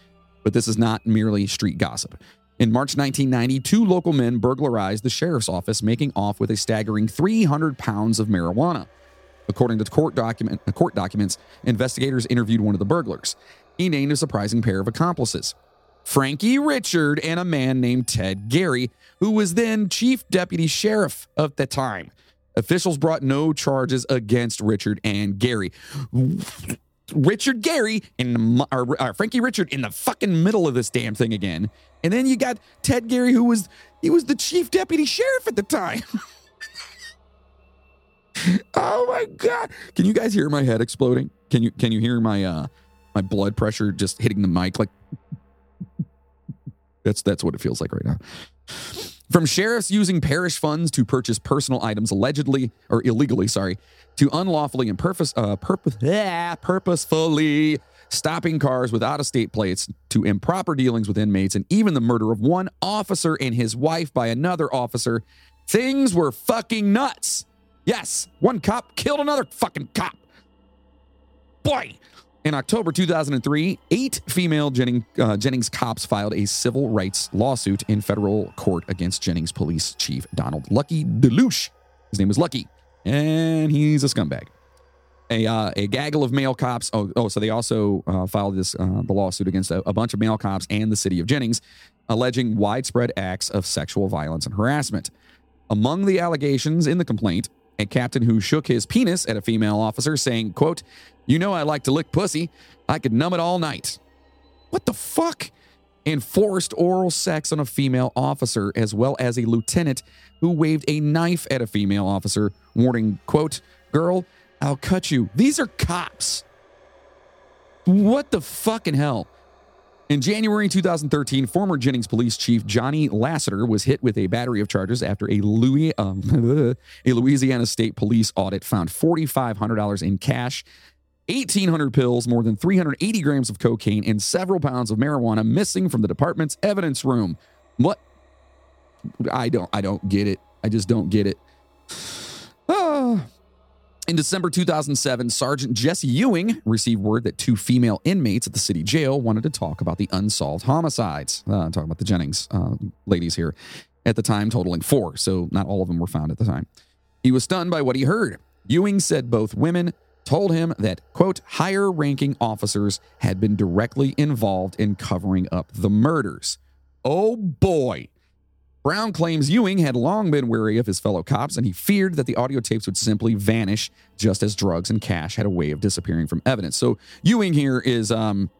But this is not merely street gossip. In March 1990, two local men burglarized the sheriff's office, making off with a staggering 300 pounds of marijuana. According to court, document, uh, court documents, investigators interviewed one of the burglars. He named a surprising pair of accomplices Frankie Richard and a man named Ted Gary, who was then chief deputy sheriff at the time. Officials brought no charges against Richard and Gary. Richard Gary and or, or Frankie Richard in the fucking middle of this damn thing again. And then you got Ted Gary, who was he was the chief deputy sheriff at the time. oh my god! Can you guys hear my head exploding? Can you can you hear my uh my blood pressure just hitting the mic like? That's that's what it feels like right now. From sheriffs using parish funds to purchase personal items allegedly or illegally, sorry, to unlawfully and purpose, uh, purpose, ah, purposefully stopping cars with out of state plates, to improper dealings with inmates, and even the murder of one officer and his wife by another officer. Things were fucking nuts. Yes, one cop killed another fucking cop. Boy, in October 2003, eight female Jennings, uh, Jennings cops filed a civil rights lawsuit in federal court against Jennings Police Chief Donald Lucky DeLuche. His name was Lucky, and he's a scumbag. A, uh, a gaggle of male cops. Oh, oh so they also uh, filed this uh, the lawsuit against a, a bunch of male cops and the city of Jennings, alleging widespread acts of sexual violence and harassment. Among the allegations in the complaint, a captain who shook his penis at a female officer, saying, "quote You know I like to lick pussy. I could numb it all night." What the fuck? And forced oral sex on a female officer, as well as a lieutenant who waved a knife at a female officer, warning, quote, Girl, I'll cut you. These are cops. What the fucking hell? In January 2013, former Jennings police chief Johnny Lassiter was hit with a battery of charges after a, Louis, um, a Louisiana State police audit found $4,500 in cash, 1,800 pills, more than 380 grams of cocaine, and several pounds of marijuana missing from the department's evidence room. What? I don't. I don't get it. I just don't get it. Ah. In December 2007, Sergeant Jesse Ewing received word that two female inmates at the city jail wanted to talk about the unsolved homicides. Uh, I'm talking about the Jennings uh, ladies here. At the time, totaling four, so not all of them were found at the time. He was stunned by what he heard. Ewing said both women told him that, quote, higher ranking officers had been directly involved in covering up the murders. Oh boy. Brown claims Ewing had long been wary of his fellow cops and he feared that the audio tapes would simply vanish just as drugs and cash had a way of disappearing from evidence. So Ewing here is um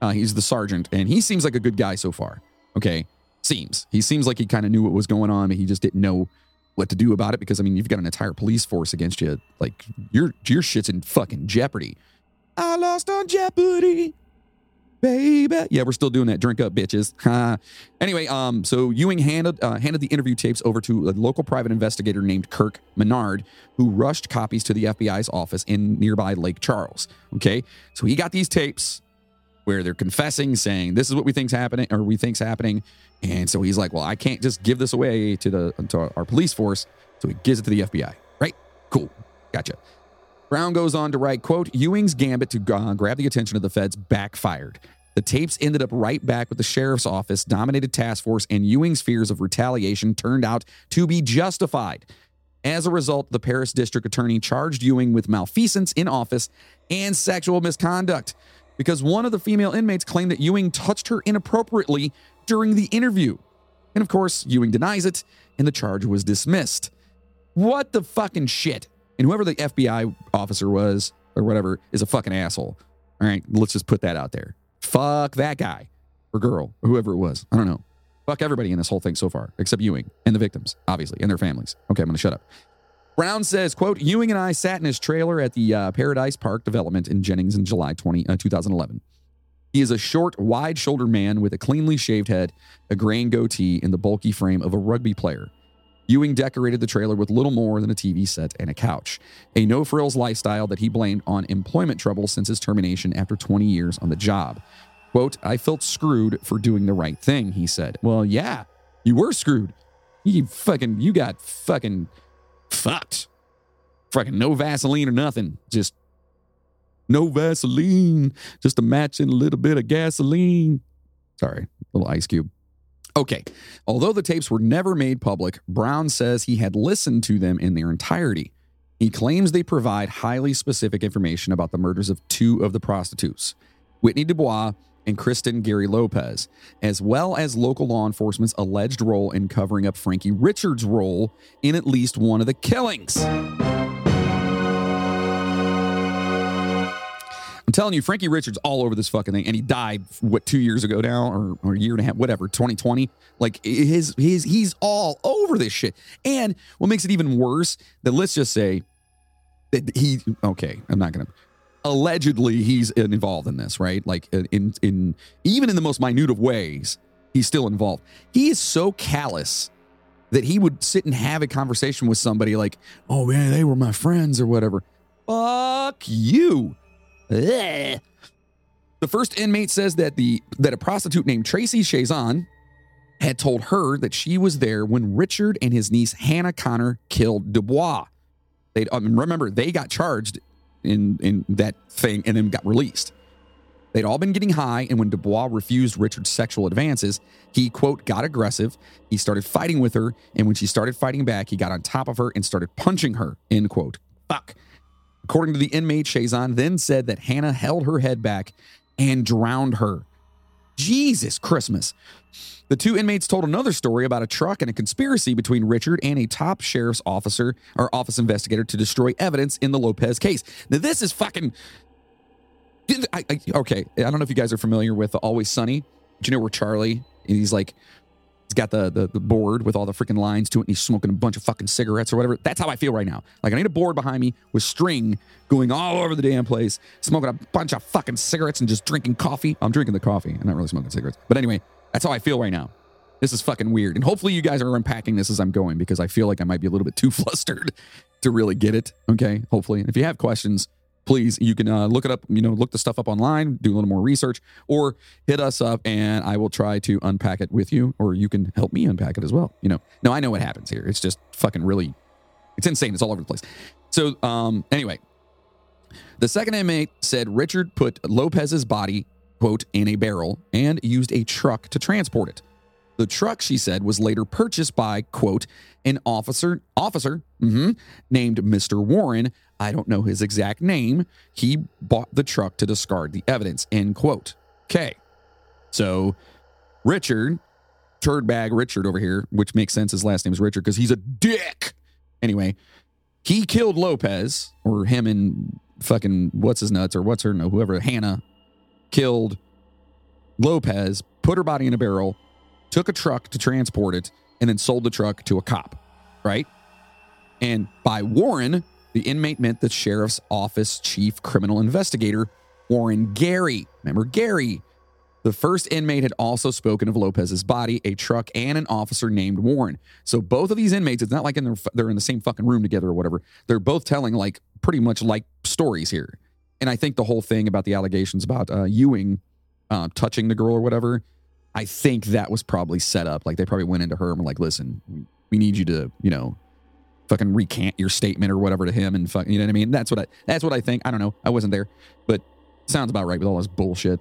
uh, he's the sergeant and he seems like a good guy so far. Okay. Seems. He seems like he kind of knew what was going on, but he just didn't know what to do about it because I mean you've got an entire police force against you. Like your your shit's in fucking jeopardy. I lost on jeopardy baby. Yeah, we're still doing that. Drink up, bitches. anyway, um, so Ewing handed uh, handed the interview tapes over to a local private investigator named Kirk Menard, who rushed copies to the FBI's office in nearby Lake Charles. Okay, so he got these tapes where they're confessing, saying this is what we think's happening, or we think's happening, and so he's like, well, I can't just give this away to the to our police force, so he gives it to the FBI. Right? Cool. Gotcha. Brown goes on to write, quote, Ewing's gambit to grab the attention of the feds backfired. The tapes ended up right back with the sheriff's office, dominated task force, and Ewing's fears of retaliation turned out to be justified. As a result, the Paris district attorney charged Ewing with malfeasance in office and sexual misconduct because one of the female inmates claimed that Ewing touched her inappropriately during the interview. And of course, Ewing denies it, and the charge was dismissed. What the fucking shit? And whoever the FBI officer was or whatever is a fucking asshole. All right, let's just put that out there. Fuck that guy or girl or whoever it was. I don't know. Fuck everybody in this whole thing so far, except Ewing and the victims, obviously, and their families. Okay, I'm going to shut up. Brown says, quote, Ewing and I sat in his trailer at the uh, Paradise Park development in Jennings in July 20, uh, 2011. He is a short, wide shouldered man with a cleanly shaved head, a grain goatee, and the bulky frame of a rugby player. Ewing decorated the trailer with little more than a TV set and a couch, a no frills lifestyle that he blamed on employment trouble since his termination after 20 years on the job. Quote, I felt screwed for doing the right thing, he said. Well, yeah, you were screwed. You fucking, you got fucking fucked. Fucking no Vaseline or nothing. Just no Vaseline, just a match and a little bit of gasoline. Sorry, little ice cube. Okay, although the tapes were never made public, Brown says he had listened to them in their entirety. He claims they provide highly specific information about the murders of two of the prostitutes, Whitney Dubois and Kristen Gary Lopez, as well as local law enforcement's alleged role in covering up Frankie Richards' role in at least one of the killings. I'm telling you, Frankie Richards all over this fucking thing, and he died what two years ago now, or, or a year and a half, whatever, 2020. Like his his he's all over this shit. And what makes it even worse that let's just say that he okay, I'm not gonna allegedly he's involved in this, right? Like in in even in the most minute of ways, he's still involved. He is so callous that he would sit and have a conversation with somebody like, "Oh man, they were my friends" or whatever. Fuck you. The first inmate says that the that a prostitute named Tracy Chaisson had told her that she was there when Richard and his niece Hannah Conner killed Dubois. They um, remember they got charged in in that thing and then got released. They'd all been getting high, and when Dubois refused Richard's sexual advances, he, quote, got aggressive. He started fighting with her, and when she started fighting back, he got on top of her and started punching her, end quote. Fuck. According to the inmate, Chaisson then said that Hannah held her head back and drowned her. Jesus Christmas. The two inmates told another story about a truck and a conspiracy between Richard and a top sheriff's officer or office investigator to destroy evidence in the Lopez case. Now, this is fucking. I, I, okay, I don't know if you guys are familiar with Always Sunny. Do you know where Charlie, he's like, he's got the, the, the board with all the freaking lines to it and he's smoking a bunch of fucking cigarettes or whatever. That's how I feel right now. Like I need a board behind me with string going all over the damn place, smoking a bunch of fucking cigarettes and just drinking coffee. I'm drinking the coffee. I'm not really smoking cigarettes. But anyway, that's how I feel right now. This is fucking weird. And hopefully you guys are unpacking this as I'm going because I feel like I might be a little bit too flustered to really get it. Okay. Hopefully. And if you have questions, please you can uh, look it up you know look the stuff up online do a little more research or hit us up and i will try to unpack it with you or you can help me unpack it as well you know no i know what happens here it's just fucking really it's insane it's all over the place so um anyway the second inmate said richard put lopez's body quote in a barrel and used a truck to transport it the truck, she said, was later purchased by, quote, an officer, officer mm-hmm, named Mr. Warren. I don't know his exact name. He bought the truck to discard the evidence, end quote. Okay. So Richard, turdbag Richard over here, which makes sense. His last name is Richard because he's a dick. Anyway, he killed Lopez, or him and fucking what's his nuts, or what's her no, whoever, Hannah, killed Lopez, put her body in a barrel, took a truck to transport it, and then sold the truck to a cop, right? And by Warren, the inmate meant the sheriff's office chief criminal investigator, Warren Gary. Remember Gary? The first inmate had also spoken of Lopez's body, a truck, and an officer named Warren. So both of these inmates, it's not like in their, they're in the same fucking room together or whatever. They're both telling like pretty much like stories here. And I think the whole thing about the allegations about uh, Ewing uh, touching the girl or whatever, I think that was probably set up. Like they probably went into her and were like, listen, we need you to, you know, fucking recant your statement or whatever to him and fuck, you know what I mean? That's what I that's what I think. I don't know. I wasn't there, but sounds about right with all this bullshit.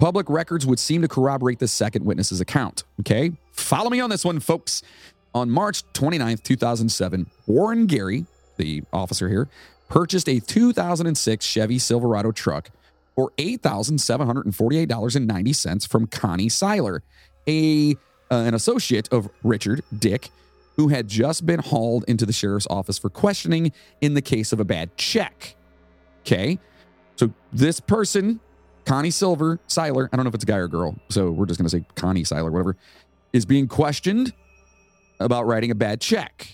Public records would seem to corroborate the second witness's account. Okay? Follow me on this one, folks. On March 29th, 2007, Warren Gary, the officer here, purchased a 2006 Chevy Silverado truck for $8,748.90 from Connie Seiler, a uh, an associate of Richard Dick, who had just been hauled into the sheriff's office for questioning in the case of a bad check. Okay. So this person, Connie Silver, Seiler, I don't know if it's a guy or girl, so we're just going to say Connie Seiler, whatever, is being questioned about writing a bad check.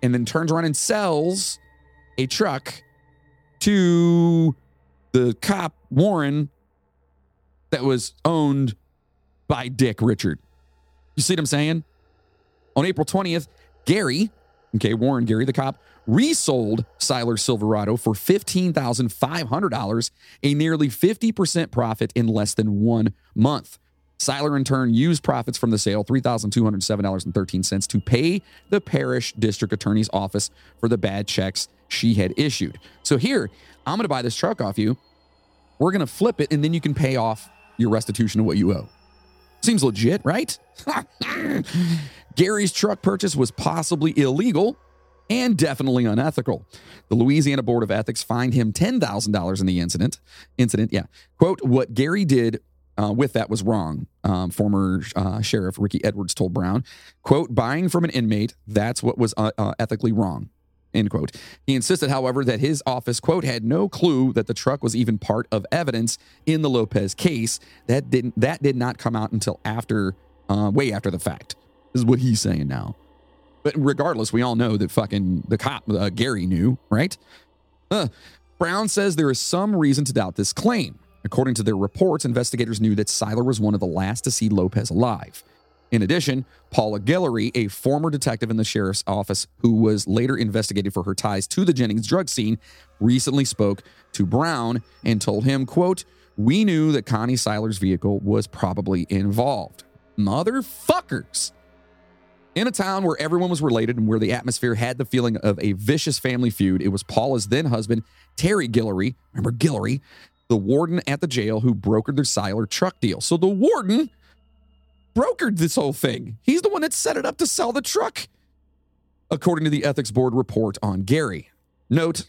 And then turns around and sells a truck to the cop, Warren, that was owned by Dick Richard. You see what I'm saying? On April 20th, Gary, okay, Warren Gary, the cop, resold Seiler Silverado for $15,500, a nearly 50% profit in less than one month. Seiler, in turn, used profits from the sale, $3,207.13, to pay the parish district attorney's office for the bad checks she had issued. So here, I'm going to buy this truck off you. We're going to flip it, and then you can pay off your restitution of what you owe. Seems legit, right? Gary's truck purchase was possibly illegal and definitely unethical. The Louisiana Board of Ethics fined him $10,000 in the incident. Incident, yeah. Quote, what Gary did uh, with that was wrong. Um, former uh, Sheriff Ricky Edwards told Brown, quote, buying from an inmate, that's what was uh, uh, ethically wrong. End quote. He insisted, however, that his office, quote, had no clue that the truck was even part of evidence in the Lopez case. That didn't that did not come out until after, uh, way after the fact. This is what he's saying now. But regardless, we all know that fucking the cop, uh, Gary, knew, right? Uh, Brown says there is some reason to doubt this claim. According to their reports, investigators knew that Seiler was one of the last to see Lopez alive. In addition, Paula Guillory, a former detective in the sheriff's office who was later investigated for her ties to the Jennings drug scene, recently spoke to Brown and told him, quote, we knew that Connie Seiler's vehicle was probably involved. Motherfuckers. In a town where everyone was related and where the atmosphere had the feeling of a vicious family feud, it was Paula's then husband, Terry Guillory, remember Guillory, the warden at the jail who brokered their Seiler truck deal. So the warden brokered this whole thing. He's the one that set it up to sell the truck, according to the ethics board report on Gary. Note,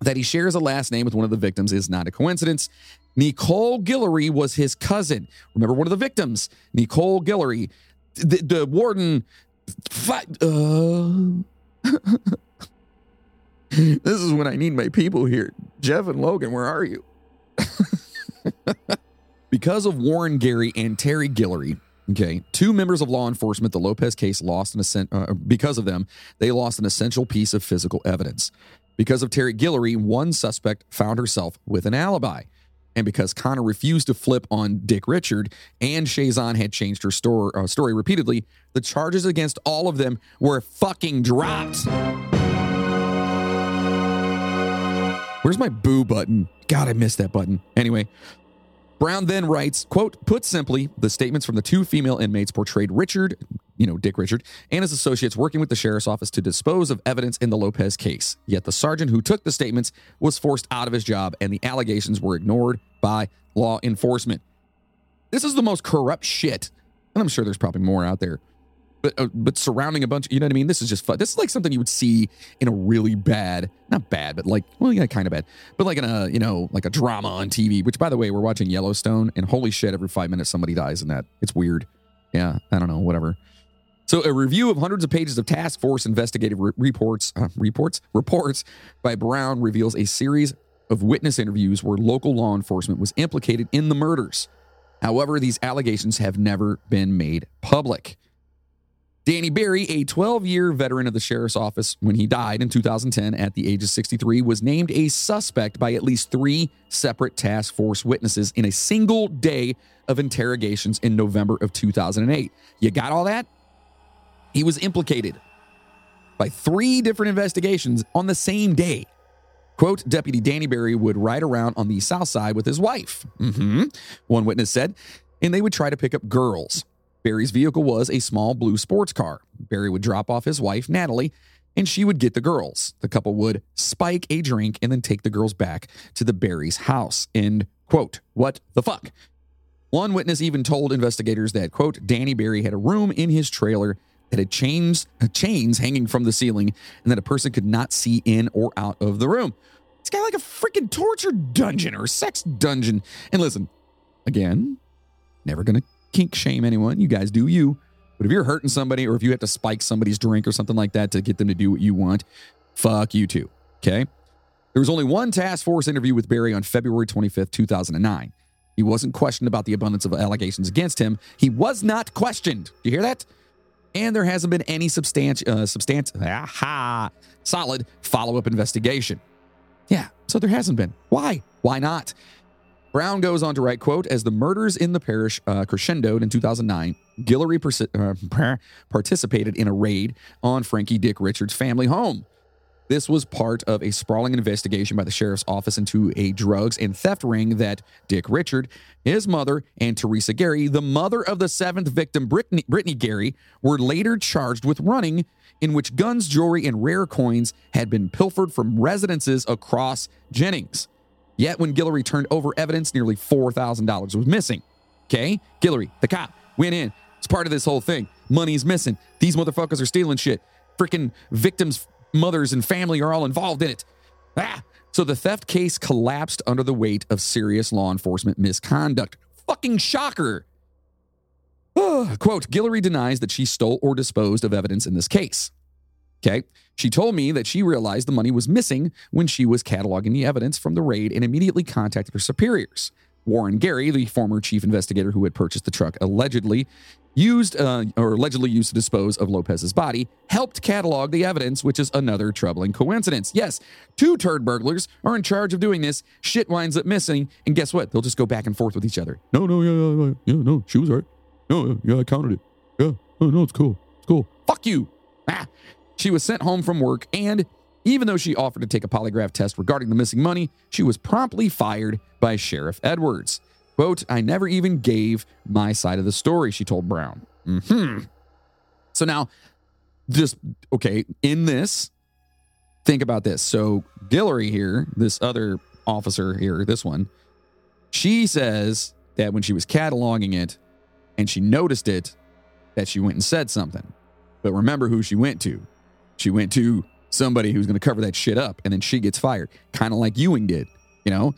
That he shares a last name with one of the victims is not a coincidence. Nicole Guillory was his cousin. Remember one of the victims, Nicole Guillory. The, the warden. Uh, this is when I need my people here. Jeff and Logan, where are you? because of Warren Gary and Terry Guillory, okay, two members of law enforcement, the Lopez case lost an essen- uh, because of them, they lost an essential piece of physical evidence. Because of Terry Guillory, one suspect found herself with an alibi. And because Conner refused to flip on Dick Richard and Chaisson had changed her story, uh, story repeatedly, the charges against all of them were fucking dropped. Where's my boo button? God, I missed that button. Anyway, Brown then writes, quote, put simply, the statements from the two female inmates portrayed Richard, you know, Dick Richard, and his associates working with the sheriff's office to dispose of evidence in the Lopez case. Yet the sergeant who took the statements was forced out of his job and the allegations were ignored by law enforcement. This is the most corrupt shit. And I'm sure there's probably more out there but uh, but surrounding a bunch. You know what I mean? This is just fun. This is like something you would see in a really bad, not bad, but like well, yeah, kind of bad, but like in a you know like a drama on TV. Which by the way, we're watching Yellowstone, and holy shit, every five minutes somebody dies in that. It's weird. Yeah, I don't know, whatever. So, a review of hundreds of pages of task force investigative re- reports, uh, reports, reports by Brown reveals a series of witness interviews where local law enforcement was implicated in the murders. However, these allegations have never been made public. Danny Barry, a 12 year veteran of the sheriff's office when he died in 2010 at the age of 63, was named a suspect by at least three separate task force witnesses in a single day of interrogations in November of 2008. You got all that? He was implicated by three different investigations on the same day. Quote, Deputy Danny Barry would ride around on the south side with his wife. Mm-hmm. One witness said, and they would try to pick up girls. Barry's vehicle was a small blue sports car. Barry would drop off his wife, Natalie, and she would get the girls. The couple would spike a drink and then take the girls back to the Barry's house. End quote. What the fuck? One witness even told investigators that, quote, Danny Barry had a room in his trailer that had chains, uh, chains hanging from the ceiling and that a person could not see in or out of the room. It's got like a freaking torture dungeon or sex dungeon. And listen, again, never to kink shame anyone. You guys do you. But if you're hurting somebody or if you have to spike somebody's drink or something like that to get them to do what you want, fuck you too. Okay? There was only one task force interview with Barry on February 25th, 2009. He wasn't questioned about the abundance of allegations against him. He was not questioned. Do you hear that? And there hasn't been any substantial, uh, substan- aha, solid follow up investigation. Yeah, so there hasn't been. Why? Why not? Brown goes on to write, quote, as the murders in the parish uh, crescendoed in 2009, Guillory persi- uh, participated in a raid on Frankie Dick Richards' family home. This was part of a sprawling investigation by the sheriff's office into a drugs and theft ring that Dick Richard, his mother, and Teresa Gary, the mother of the seventh victim, Brittany, Brittany Gary, were later charged with running, in which guns, jewelry, and rare coins had been pilfered from residences across Jennings. Yet when Guillory turned over evidence, nearly $4,000 was missing. Okay? Guillory, the cop, went in. It's part of this whole thing. Money's missing. These motherfuckers are stealing shit. Freaking victims' mothers and family are all involved in it. Ah! So the theft case collapsed under the weight of serious law enforcement misconduct. Fucking shocker. Quote, Guillory denies that she stole or disposed of evidence in this case. Okay. She told me that she realized the money was missing when she was cataloging the evidence from the raid and immediately contacted her superiors. Warren Gary, the former chief investigator who had purchased the truck, allegedly used uh, or allegedly used to dispose of Lopez's body, helped catalog the evidence, which is another troubling coincidence. Yes, two turd burglars are in charge of doing this. Shit winds up missing, and guess what? They'll just go back and forth with each other. No, no, yeah, yeah, yeah, no, she was right. No, yeah, I counted it. Yeah, oh no, it's cool, it's cool. Fuck you. Ah. She was sent home from work, and even though she offered to take a polygraph test regarding the missing money, she was promptly fired by Sheriff Edwards. Quote, I never even gave my side of the story, she told Brown. Hmm. So now, just, okay, in this, think about this. So Guillory here, this other officer here, this one, she says that when she was cataloging it and she noticed it, that she went and said something. But remember who she went to. She went to somebody who's going to cover that shit up, and then she gets fired, kind of like Ewing did. You know.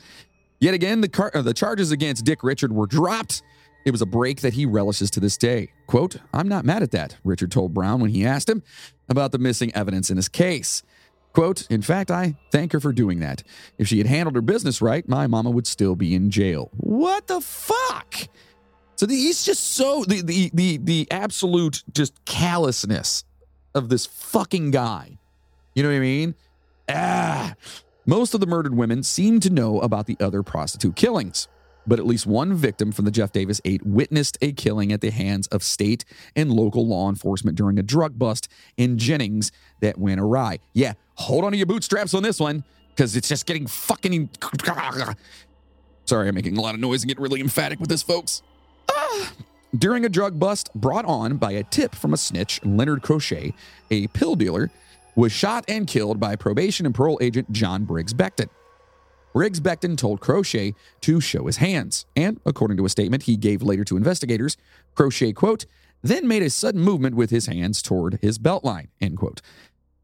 Yet again, the car- uh, the charges against Dick Richard were dropped. It was a break that he relishes to this day. Quote, I'm not mad at that, Richard told Brown when he asked him about the missing evidence in his case. Quote, in fact, I thank her for doing that. If she had handled her business right, my mama would still be in jail. What the fuck? So the, he's just so the, the the the absolute just callousness of this fucking guy. You know what I mean? Ah. Most of the murdered women seem to know about the other prostitute killings, but at least one victim from the Jeff Davis 8 witnessed a killing at the hands of state and local law enforcement during a drug bust in Jennings that went awry. Yeah, hold on to your bootstraps on this one because it's just getting fucking. Sorry, I'm making a lot of noise and getting really emphatic with this, folks. Ah. During a drug bust brought on by a tip from a snitch, Leonard Crochet, a pill dealer, was shot and killed by probation and parole agent John Briggs Becton. Briggs Becton told Crochet to show his hands, and according to a statement he gave later to investigators, Crochet, quote, then made a sudden movement with his hands toward his belt line, end quote.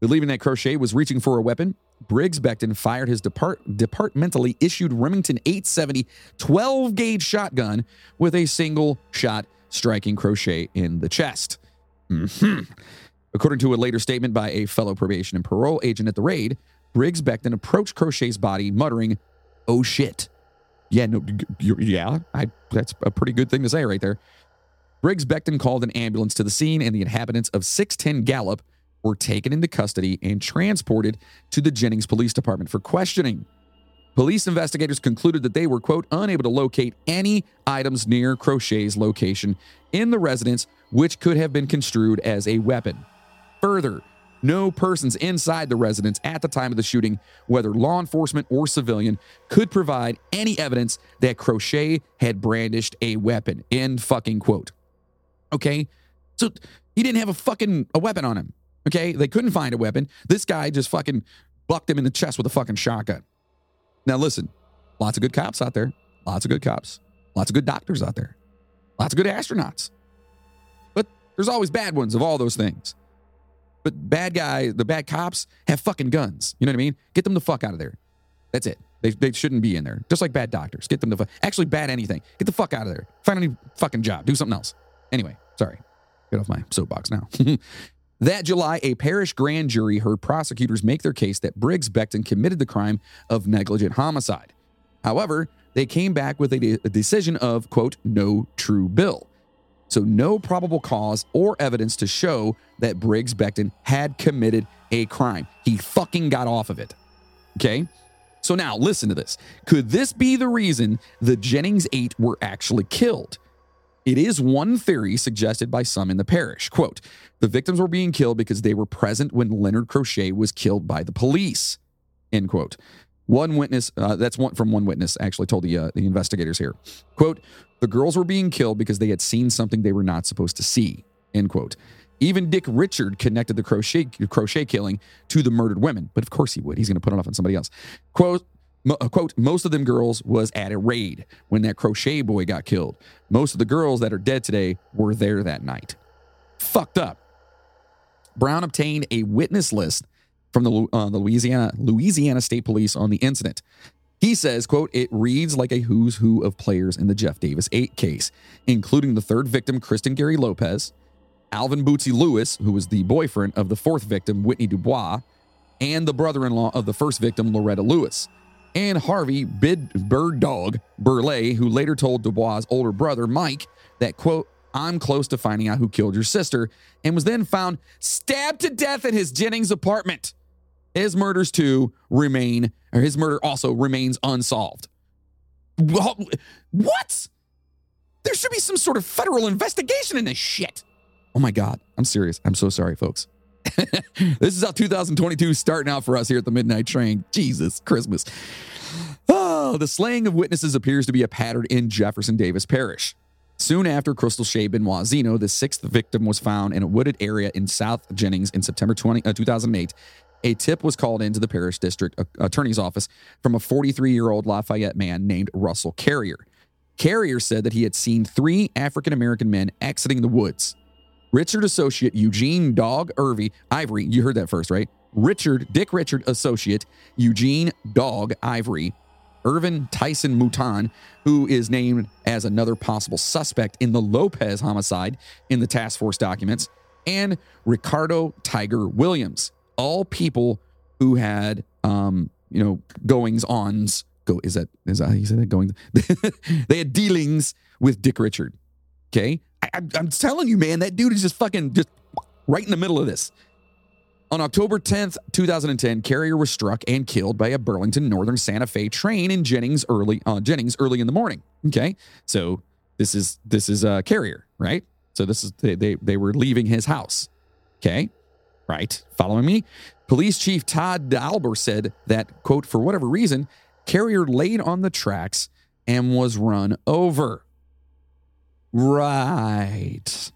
Believing that Crochet was reaching for a weapon, Briggs Becton fired his depart- departmentally issued Remington 870 12 gauge shotgun with a single shot striking Crochet in the chest. Mm-hmm. According to a later statement by a fellow probation and parole agent at the raid, Briggs Becton approached Crochet's body, muttering, "Oh shit." Yeah, no, yeah, I, that's a pretty good thing to say right there. Briggs Becton called an ambulance to the scene, and the inhabitants of 610 Gallup were taken into custody and transported to the Jennings Police Department for questioning. Police investigators concluded that they were, quote, unable to locate any items near Crochet's location in the residence, which could have been construed as a weapon. Further, no persons inside the residence at the time of the shooting, whether law enforcement or civilian, could provide any evidence that Crochet had brandished a weapon. End fucking quote. Okay? So he didn't have a fucking a weapon on him. Okay? They couldn't find a weapon. This guy just fucking bucked him in the chest with a fucking shotgun. Now listen, lots of good cops out there. Lots of good cops. Lots of good doctors out there. Lots of good astronauts. But there's always bad ones of all those things. But bad guys, the bad cops have fucking guns. You know what I mean? Get them the fuck out of there. That's it. They, they shouldn't be in there. Just like bad doctors. Get them the fuck. Actually, bad anything. Get the fuck out of there. Find any fucking job. Do something else. Anyway, sorry. Get off my soapbox now. that July, a parish grand jury heard prosecutors make their case that Briggs Becton committed the crime of negligent homicide. However, they came back with a, de- a decision of, quote, no true bill. So, no probable cause or evidence to show that Briggs Becton had committed a crime. He fucking got off of it. Okay? So, now listen to this. Could this be the reason the Jennings 8 were actually killed? It is one theory suggested by some in the parish. Quote The victims were being killed because they were present when Leonard Crochet was killed by the police. End quote. One witness, uh, that's one from one witness, actually told the, uh, the investigators here. Quote, the girls were being killed because they had seen something they were not supposed to see. End quote. Even Dick Richard connected the crochet, crochet killing to the murdered women, but of course he would. He's going to put it off on somebody else. Quote, uh, quote, most of them girls was at a raid when that crochet boy got killed. Most of the girls that are dead today were there that night. Fucked up. Brown obtained a witness list from the, uh, the Louisiana Louisiana State Police on the incident. He says, quote, it reads like a who's who of players in the Jeff Davis 8 case, including the third victim, Kristen Gary Lopez, Alvin Bootsy Lewis, who was the boyfriend of the fourth victim, Whitney Dubois, and the brother-in-law of the first victim, Loretta Lewis, and Harvey Bid Bird Dog Burley, who later told Dubois' older brother, Mike, that, quote, I'm close to finding out who killed your sister, and was then found stabbed to death at his Jennings apartment. His murders too remain, or his murder also remains unsolved. What? There should be some sort of federal investigation in this shit. Oh my God. I'm serious. I'm so sorry, folks. this is how 2022 is starting out for us here at the Midnight Train. Jesus, Christmas. Oh, the slaying of witnesses appears to be a pattern in Jefferson Davis Parish. Soon after Crystal Shea Benoit the sixth victim was found in a wooded area in South Jennings in September 20, uh, 2008 a tip was called into the parish district attorney's office from a 43 year old Lafayette man named Russell Carrier. Carrier said that he had seen three African American men exiting the woods. Richard associate Eugene Dog Irvy, Ivory, you heard that first, right? Richard, Dick Richard associate, Eugene Dog Ivory, Irvin Tyson Mouton, who is named as another possible suspect in the Lopez homicide in the task force documents, and Ricardo Tiger Williams, all people who had, um, you know, goings ons. Go is that is that how you said that? Going, they had dealings with Dick Richard. Okay, I, I'm, telling you, man, that dude is just fucking just right in the middle of this. On October 10th, 2010, Carrier was struck and killed by a Burlington Northern Santa Fe train in Jennings early uh, Jennings early in the morning. Okay, so this is this is uh, Carrier, right? So this is they, they they were leaving his house. Okay, right? Following me. Police Chief Todd Dalber said that quote for whatever reason, Carrier laid on the tracks and was run over. Right.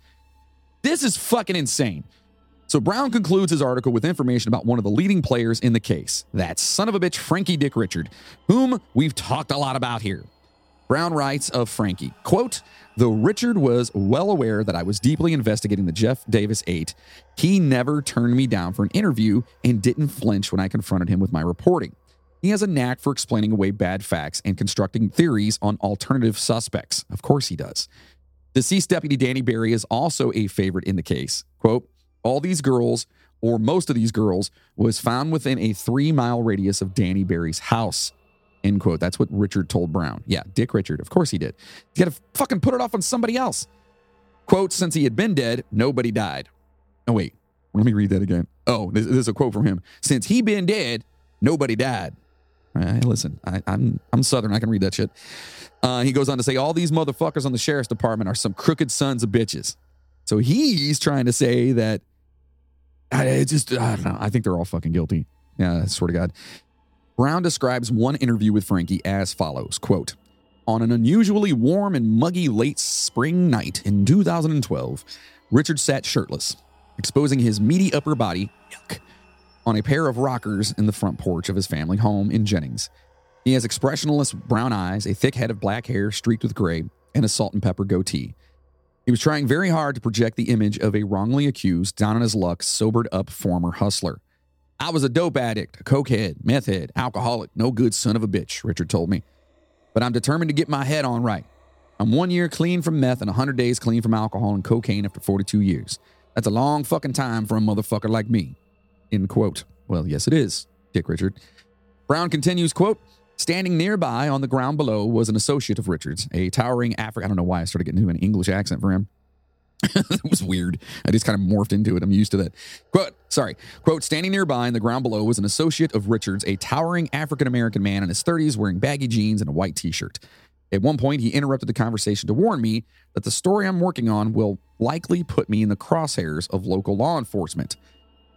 This is fucking insane. So Brown concludes his article with information about one of the leading players in the case. That son of a bitch, Frankie Dick Richard, whom we've talked a lot about here. Brown writes of Frankie, quote, though Richard was well aware that I was deeply investigating the Jeff Davis 8, he never turned me down for an interview and didn't flinch when I confronted him with my reporting. He has a knack for explaining away bad facts and constructing theories on alternative suspects. Of course he does. Deceased Deputy Danny Barry is also a favorite in the case. Quote, all these girls, or most of these girls, was found within a three mile radius of Danny Barry's house. End quote. That's what Richard told Brown. Yeah, Dick Richard. Of course he did. He got to fucking put it off on somebody else. Quote, since he had been dead, nobody died. Oh, wait. Let me read that again. Oh, this, this is a quote from him. Since he been dead, nobody died. Right, listen, I, I'm I'm Southern. I can read that shit. Uh, he goes on to say, all these motherfuckers on the sheriff's department are some crooked sons of bitches. So he's trying to say that I just, I don't know. I think they're all fucking guilty. Yeah, I swear to God. Brown describes one interview with Frankie as follows quote, On an unusually warm and muggy late spring night in 2012, Richard sat shirtless, exposing his meaty upper body, yuck, on a pair of rockers in the front porch of his family home in Jennings. He has expressionless brown eyes, a thick head of black hair streaked with gray, and a salt and pepper goatee. He was trying very hard to project the image of a wrongly accused, down on his luck, sobered up former hustler. I was a dope addict, a cokehead, meth head, alcoholic, no good son of a bitch, Richard told me. But I'm determined to get my head on right. I'm one year clean from meth and 100 days clean from alcohol and cocaine after 42 years. That's a long fucking time for a motherfucker like me. End quote. Well, yes, it is, Dick Richard. Brown continues, quote, Standing nearby on the ground below was an associate of Richard's, a towering African. I don't know why I started getting into an English accent for him. it was weird. I just kind of morphed into it. I'm used to that. Quote, sorry. Quote, standing nearby in the ground below was an associate of Richard's, a towering African American man in his 30s wearing baggy jeans and a white t shirt. At one point, he interrupted the conversation to warn me that the story I'm working on will likely put me in the crosshairs of local law enforcement.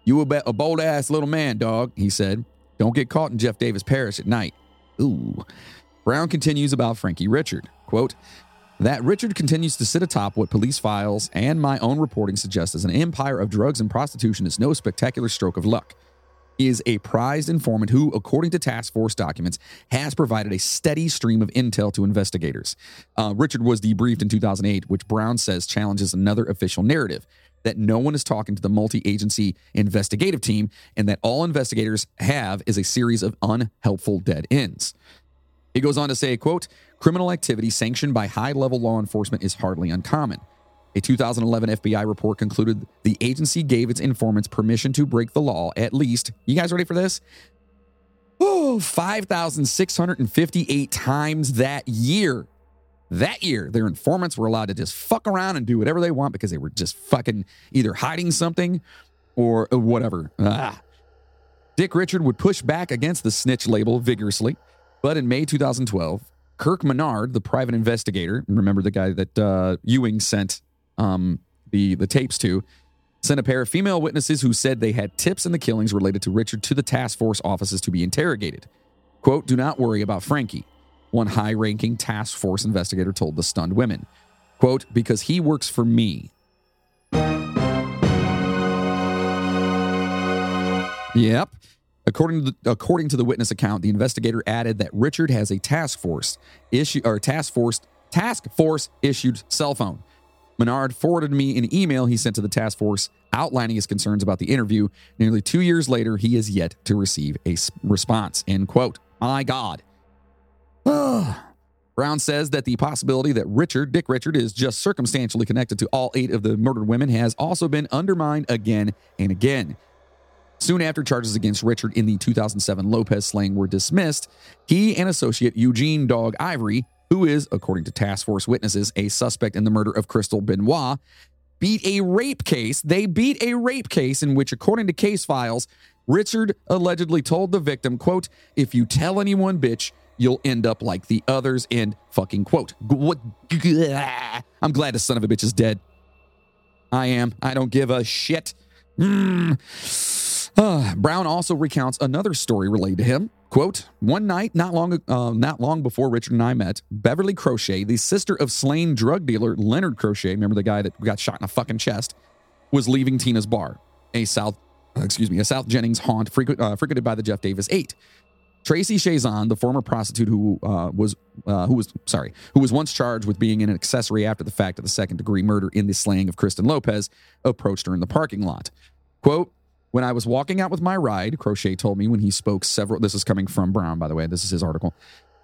You a, a bold ass little man, dog, he said. Don't get caught in Jeff Davis Parish at night. Ooh. Brown continues about Frankie Richard. Quote, that Richard continues to sit atop what police files and my own reporting suggests as an empire of drugs and prostitution is no spectacular stroke of luck. He is a prized informant who, according to task force documents, has provided a steady stream of intel to investigators. Uh, Richard was debriefed in 2008, which Brown says challenges another official narrative that no one is talking to the multi agency investigative team and that all investigators have is a series of unhelpful dead ends. He goes on to say, quote, criminal activity sanctioned by high level law enforcement is hardly uncommon. A 2011 FBI report concluded the agency gave its informants permission to break the law at least, you guys ready for this? Oh, 5,658 times that year. That year, their informants were allowed to just fuck around and do whatever they want because they were just fucking either hiding something or whatever. Ah. Dick Richard would push back against the snitch label vigorously, but in May 2012, Kirk Menard, the private investigator, remember the guy that uh, Ewing sent um, the the tapes to, sent a pair of female witnesses who said they had tips in the killings related to Richard to the task force offices to be interrogated. Quote, do not worry about Frankie one high ranking task force investigator told the stunned women. Quote, because he works for me. Yep. According to, the, according to the witness account, the investigator added that Richard has a task force issue or task force task force issued cell phone. Menard forwarded me an email he sent to the task force outlining his concerns about the interview. Nearly two years later, he is yet to receive a response. End quote. My God. Brown says that the possibility that Richard, Dick Richard, is just circumstantially connected to all eight of the murdered women has also been undermined again and again. Soon after charges against Richard in the 2007 Lopez slaying were dismissed, he and associate Eugene Dog Ivory who is, according to task force witnesses, a suspect in the murder of Crystal Benoit, beat a rape case. They beat a rape case in which, according to case files, Richard allegedly told the victim, quote, if you tell anyone, bitch, you'll end up like the others, end fucking quote. What? I'm glad the son of a bitch is dead. I am. I don't give a shit. Mm. Uh, Brown also recounts another story related to him. Quote, one night, not long, uh, not long before Richard and I met, Beverly Crochet, the sister of slain drug dealer Leonard Crochet, remember the guy that got shot in the fucking chest, was leaving Tina's bar, a South, excuse me, a South Jennings haunt uh, frequented by the Jeff Davis Eight. Tracy Chaisson, the former prostitute who uh, was uh, who was sorry, who was once charged with being an accessory after the fact of the second degree murder in the slaying of Kristen Lopez, approached her in the parking lot. Quote, when I was walking out with my ride, Crochet told me when he spoke several, this is coming from Brown, by the way, this is his article.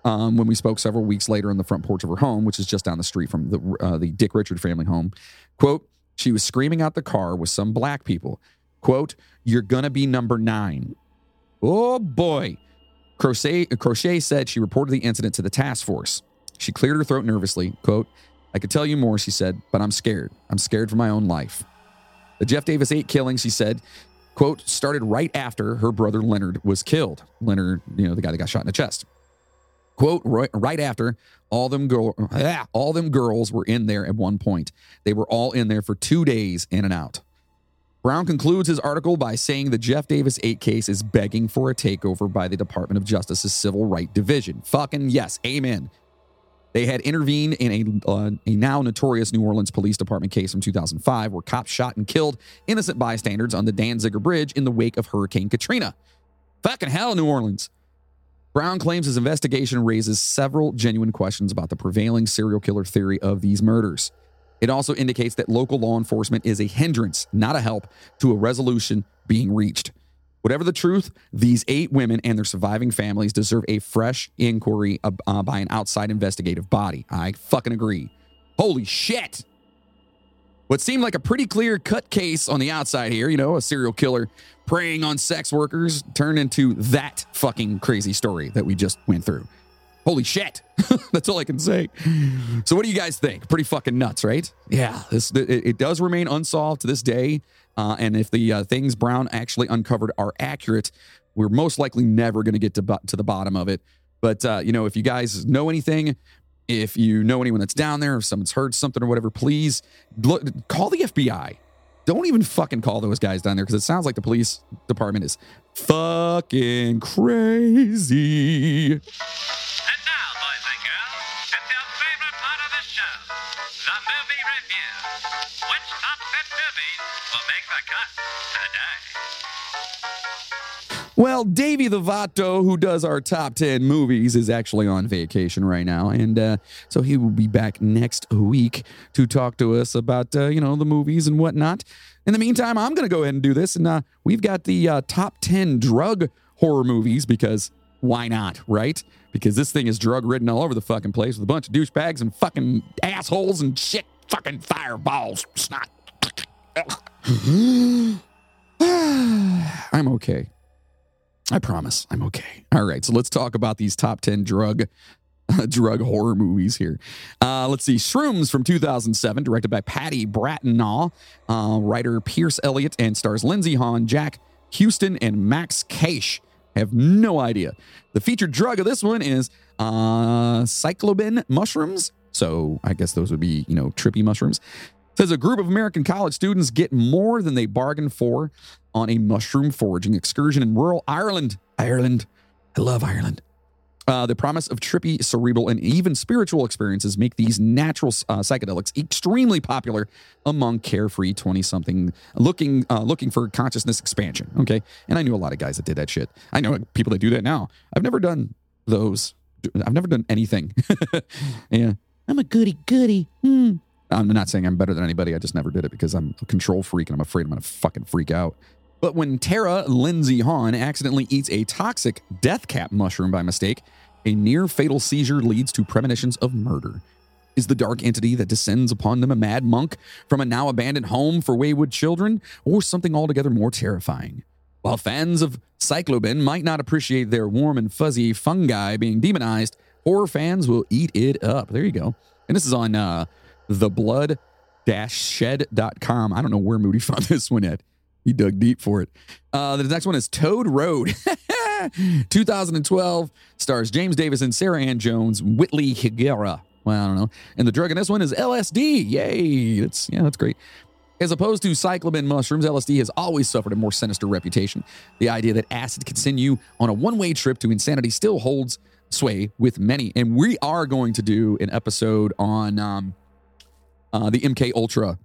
Um, when we spoke several weeks later on the front porch of her home, which is just down the street from the, uh, the Dick Richard family home, quote, she was screaming out the car with some black people. Quote, you're gonna be number nine. Oh boy. Crochet, Crochet said she reported the incident to the task force. She cleared her throat nervously. Quote, I could tell you more, she said, but I'm scared. I'm scared for my own life. The Jeff Davis 8 killing, she said, quote, started right after her brother Leonard was killed. Leonard, you know, the guy that got shot in the chest. Quote, right, right after all them girl, all them girls were in there at one point. They were all in there for two days in and out. Brown concludes his article by saying the Jeff Davis 8 case is begging for a takeover by the Department of Justice's Civil Right Division. Fucking yes, amen. They had intervened in a, uh, a now notorious New Orleans Police Department case from 2005 where cops shot and killed innocent bystanders on the Danziger Bridge in the wake of Hurricane Katrina. Fucking hell, New Orleans. Brown claims his investigation raises several genuine questions about the prevailing serial killer theory of these murders. It also indicates that local law enforcement is a hindrance, not a help, to a resolution being reached. Whatever the truth, these eight women and their surviving families deserve a fresh inquiry uh, by an outside investigative body. I fucking agree. Holy shit. What seemed like a pretty clear cut case on the outside here, you know, a serial killer preying on sex workers, turned into that fucking crazy story that we just went through. Holy shit. That's all I can say. So, what do you guys think? Pretty fucking nuts, right? Yeah, this it, it does remain unsolved to this day. Uh, and if the uh, things Brown actually uncovered are accurate, we're most likely never going to get to, to the bottom of it. But, uh, you know, if you guys know anything, if you know anyone that's down there, if someone's heard something or whatever, please look, call the FBI. Don't even fucking call those guys down there because it sounds like the police department is fucking crazy. Well, Davey the Vato, who does our top 10 movies, is actually on vacation right now. And uh, so he will be back next week to talk to us about, uh, you know, the movies and whatnot. In the meantime, I'm going to go ahead and do this. And uh, we've got the uh, top 10 drug horror movies because why not, right? Because this thing is drug ridden all over the fucking place with a bunch of douchebags and fucking assholes and shit, fucking fireballs. I'm okay. I promise I'm okay. All right, so let's talk about these top 10 drug drug horror movies here. Uh, let's see. Shrooms from 2007, directed by Paddy Breathnach, uh, writer Pearse Elliott, and stars Lindsey Haun, Jack Huston, and Max Kasch. Have no idea. The featured drug of this one is uh, psilocybin mushrooms. So I guess those would be, you know, trippy mushrooms. Says a group of American college students get more than they bargained for on a mushroom foraging excursion in rural Ireland. Ireland. I love Ireland. Uh, the promise of trippy, cerebral, and even spiritual experiences make these natural uh, psychedelics extremely popular among carefree twenty-something looking uh, looking for consciousness expansion. Okay, and I knew a lot of guys that did that shit. I know people that do that now. I've never done those. I've never done anything. yeah, I'm a goody goody. Hmm. I'm not saying I'm better than anybody. I just never did it because I'm a control freak and I'm afraid I'm to fucking freak out. But when Tara Lindsey Haun accidentally eats a toxic death cap mushroom by mistake, a near fatal seizure leads to premonitions of murder. Is the dark entity that descends upon them a mad monk from a now abandoned home for wayward children, or something altogether more terrifying? While fans of Cyclobin might not appreciate their warm and fuzzy fungi being demonized, horror fans will eat it up. There you go. And this is on uh, theblood-shed.com. I don't know where Moody found this one at. He dug deep for it. Uh, the next one is Toad Road. 2012 stars James Davis and Sara Anne Jones, Whitley Higuera. Well, I don't know. And the drug in this one is LSD. Yay. That's yeah, that's great. As opposed to cyclamen mushrooms, LSD has always suffered a more sinister reputation. The idea that acid can send you on a one-way trip to insanity still holds sway with many. And we are going to do an episode on um, uh, the MK Ultra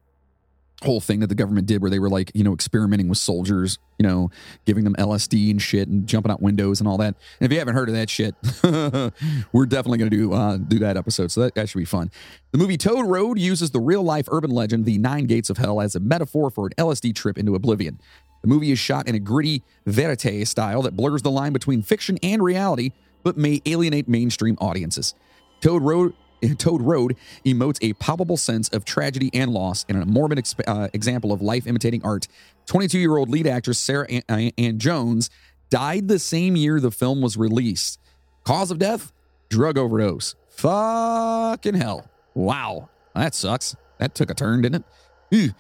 whole thing that the government did where they were like, you know, experimenting with soldiers, you know, giving them LSD and shit and jumping out windows and all that. And if you haven't heard of that shit, we're definitely going to do uh, do that episode. So that, that should be fun. The movie Toad Road uses the real life urban legend, the Nine Gates of Hell, as a metaphor for an LSD trip into oblivion. The movie is shot in a gritty verite style that blurs the line between fiction and reality, but may alienate mainstream audiences. Toad Road Toad Road emotes a palpable sense of tragedy and loss and a morbid exp- uh, example of life imitating art. 22 year old lead actress Sarah Ann, uh, Ann Jones died the same year the film was released. Cause of death? Drug overdose. Fucking hell. Wow. That sucks. That took a turn, didn't it?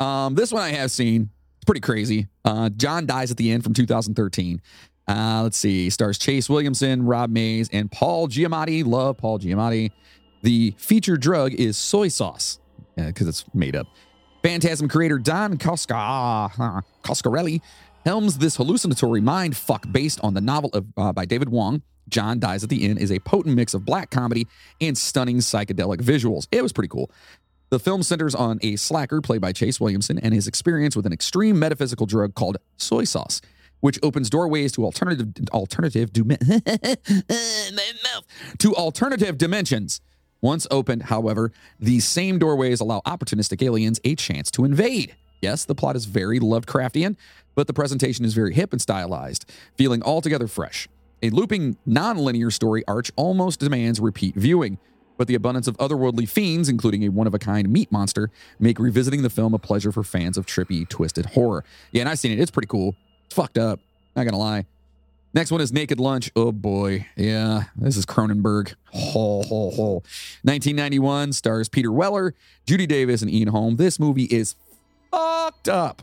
Um, this one I have seen. It's pretty crazy. Uh, John dies at the end from 2013. Uh, let's see. Stars Chase Williamson, Rob Mayes, and Paul Giamatti. Love Paul Giamatti. The featured drug is soy sauce because uh, it's made up. Phantasm creator Don Cosca, uh, Coscarelli helms this hallucinatory mind fuck based on the novel of, uh, by David Wong. John Dies at the End is a potent mix of black comedy and stunning psychedelic visuals. It was pretty cool. The film centers on a slacker played by Chase Williamson and his experience with an extreme metaphysical drug called soy sauce, which opens doorways to alternative alternative to alternative dimensions. Once opened, however, these same doorways allow opportunistic aliens a chance to invade. Yes, the plot is very Lovecraftian, but the presentation is very hip and stylized, feeling altogether fresh. A looping, non-linear story arch almost demands repeat viewing, but the abundance of otherworldly fiends, including a one-of-a-kind meat monster, make revisiting the film a pleasure for fans of trippy, twisted horror. Yeah, and I've seen it. It's pretty cool. It's fucked up. Not gonna lie. Next one is Naked Lunch. Oh boy. Yeah, this is Cronenberg. Ho, ho, ho. 1991 stars Peter Weller, Judy Davis, and Ian Holm. This movie is fucked up.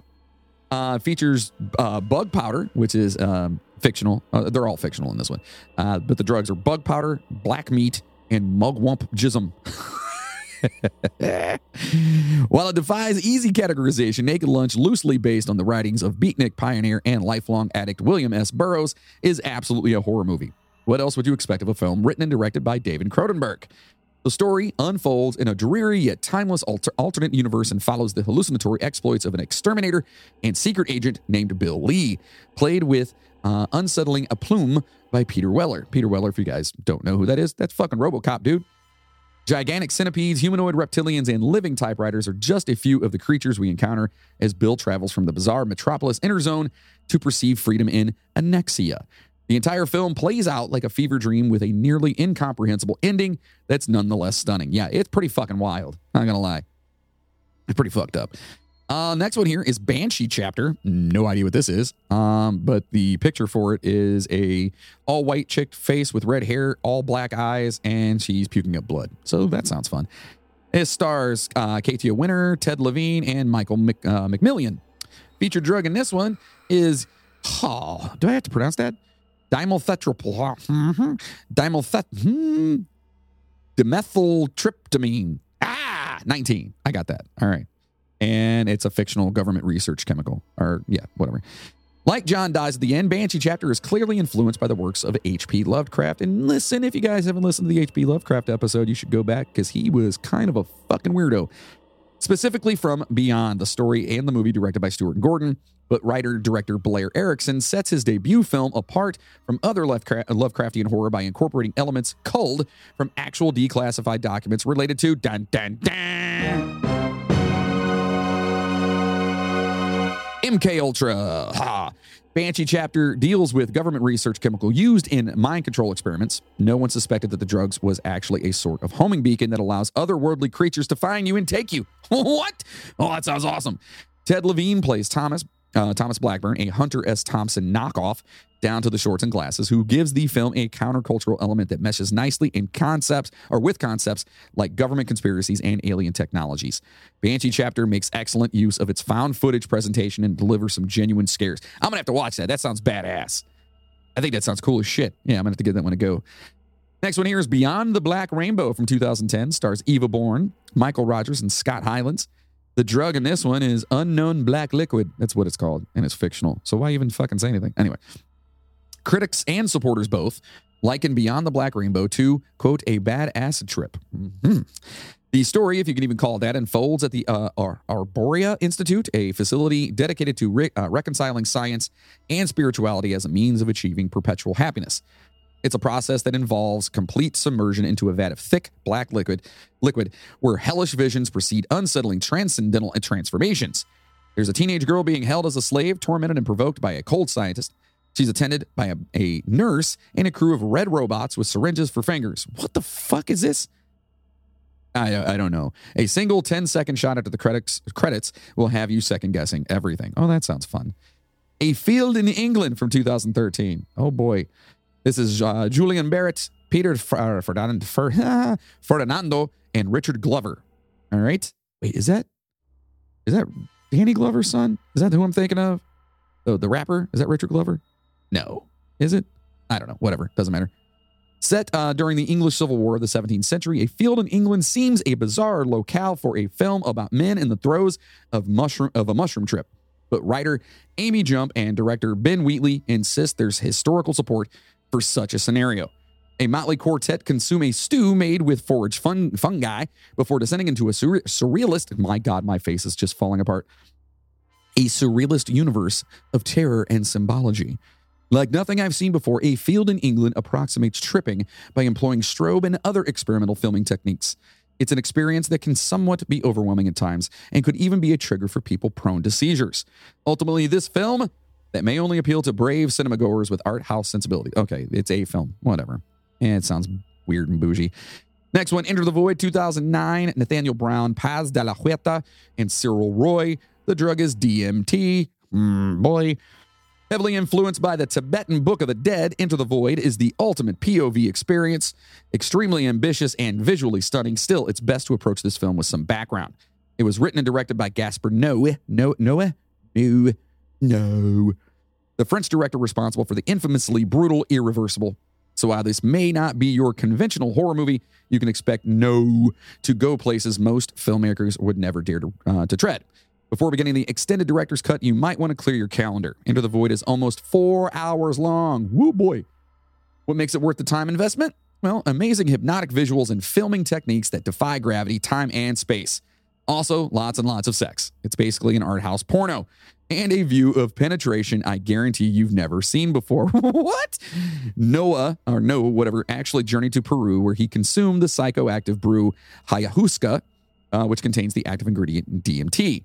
Uh, features uh, bug powder, which is um, fictional. Uh, they're all fictional in this one. Uh, but the drugs are bug powder, black meat, and mugwump jism. While it defies easy categorization, Naked Lunch, loosely based on the writings of beatnik pioneer and lifelong addict William S. Burroughs, is absolutely a horror movie. What else would you expect of a film written and directed by David Cronenberg? The story unfolds in a dreary yet timeless alter- alternate universe and follows the hallucinatory exploits of an exterminator and secret agent named Bill Lee, played with uh, unsettling aplomb by Peter Weller. Peter Weller, if you guys don't know who that is, that's fucking Robocop, dude. Gigantic centipedes, humanoid reptilians, and living typewriters are just a few of the creatures we encounter as Bill travels from the bizarre metropolis Interzone to perceive freedom in Annexia. The entire film plays out like a fever dream with a nearly incomprehensible ending that's nonetheless stunning. Yeah, it's pretty fucking wild. I'm not gonna lie. It's pretty fucked up. Uh, next one here is Banshee chapter. No idea what this is, um, but the picture for it is a all white chick face with red hair, all black eyes, and she's puking up blood. So that sounds fun. It stars uh, Katia Winter, Ted Levine, and Michael Mc, uh, McMillian. Featured drug in this one is, oh, do I have to pronounce that? Dimethyltryptophan. Mm-hmm. Hmm, dimethyltryptamine. Ah, 19. I got that. All right and it's a fictional government research chemical, or yeah, whatever. Like John Dies at the End, Banshee chapter is clearly influenced by the works of H.P. Lovecraft. And listen, if you guys haven't listened to the H.P. Lovecraft episode, you should go back because he was kind of a fucking weirdo. Specifically from Beyond, the story and the movie directed by Stuart Gordon but writer director Blair Erickson sets his debut film apart from other Lovecraftian horror by incorporating elements culled from actual declassified documents related to dun dun dun. MK Ultra. Ha. Banshee chapter deals with government research chemical used in mind control experiments. No one suspected that the drugs was actually a sort of homing beacon that allows otherworldly creatures to find you and take you. what? Oh, that sounds awesome. Ted Levine plays Thomas, uh, Thomas Blackburn, a Hunter S. Thompson knockoff, down to the shorts and glasses, who gives the film a countercultural element that meshes nicely in concepts or with concepts like government conspiracies and alien technologies. Banshee Chapter makes excellent use of its found footage presentation and delivers some genuine scares. I'm gonna have to watch that. That sounds badass. I think that sounds cool as shit. Yeah, I'm gonna have to give that one a go. Next one here is Beyond the Black Rainbow from 2010. Stars Eva Bourne, Michael Rogers, and Scott Hylands. The drug in this one is unknown black liquid. That's what it's called, and it's fictional. So why even fucking say anything? Anyway, Critics and supporters both liken Beyond the Black Rainbow to, quote, a bad acid trip. Mm-hmm. The story, if you can even call it that, unfolds at the uh, Ar- Arboria Institute, a facility dedicated to re- uh, reconciling science and spirituality as a means of achieving perpetual happiness. It's a process that involves complete submersion into a vat of thick black liquid, liquid where hellish visions precede unsettling transcendental transformations. There's a teenage girl being held as a slave, tormented and provoked by a cold scientist. She's attended by a, a nurse and a crew of red robots with syringes for fingers. What the fuck is this? I, I don't know. A single 10 second shot after the credits, credits will have you second guessing everything. Oh, that sounds fun. A Field in England from 2013. Oh boy. This is uh, Julian Barratt, Peter uh, Ferdinando, and Richard Glover. All right. Wait, is that is that Danny Glover's son? Is that who I'm thinking of? Oh, the rapper? Is that Richard Glover? No. Is it? I don't know. Whatever. Doesn't matter. Set uh, during the English Civil War of the 17th century, a field in England seems a bizarre locale for a film about men in the throes of mushroom of a mushroom trip. But writer Amy Jump and director Ben Wheatley insist there's historical support for such a scenario. A motley quartet consume a stew made with foraged fun, fungi before descending into a surrealist. My God, my face is just falling apart. A surrealist universe of terror and symbology. Like nothing I've seen before, a field in England approximates tripping by employing strobe and other experimental filming techniques. It's an experience that can somewhat be overwhelming at times and could even be a trigger for people prone to seizures. Ultimately, this film that may only appeal to brave cinema goers with art house sensibility. Okay, it's a film, whatever. And it sounds weird and bougie. Next one, Enter the Void 2009, Nathaniel Brown, Paz de la Huerta, and Cyril Roy. The drug is DMT. Mm, boy. Heavily influenced by the Tibetan Book of the Dead, Enter the Void is the ultimate POV experience. Extremely ambitious and visually stunning. Still, it's best to approach this film with some background. It was written and directed by Gaspar Noé. Noe? Noé? No. No. The French director responsible for the infamously brutal Irreversible. So while this may not be your conventional horror movie, you can expect no to go places most filmmakers would never dare to, uh, to tread. Before beginning the extended director's cut, you might want to clear your calendar. Enter the Void is almost four hours long. Woo boy. What makes it worth the time investment? Well, amazing hypnotic visuals and filming techniques that defy gravity, time, and space. Also, lots and lots of sex. It's basically an art house porno and a view of penetration I guarantee you've never seen before. what? Noah, or Noah, whatever, actually journeyed to Peru where he consumed the psychoactive brew ayahuasca, uh, which contains the active ingredient DMT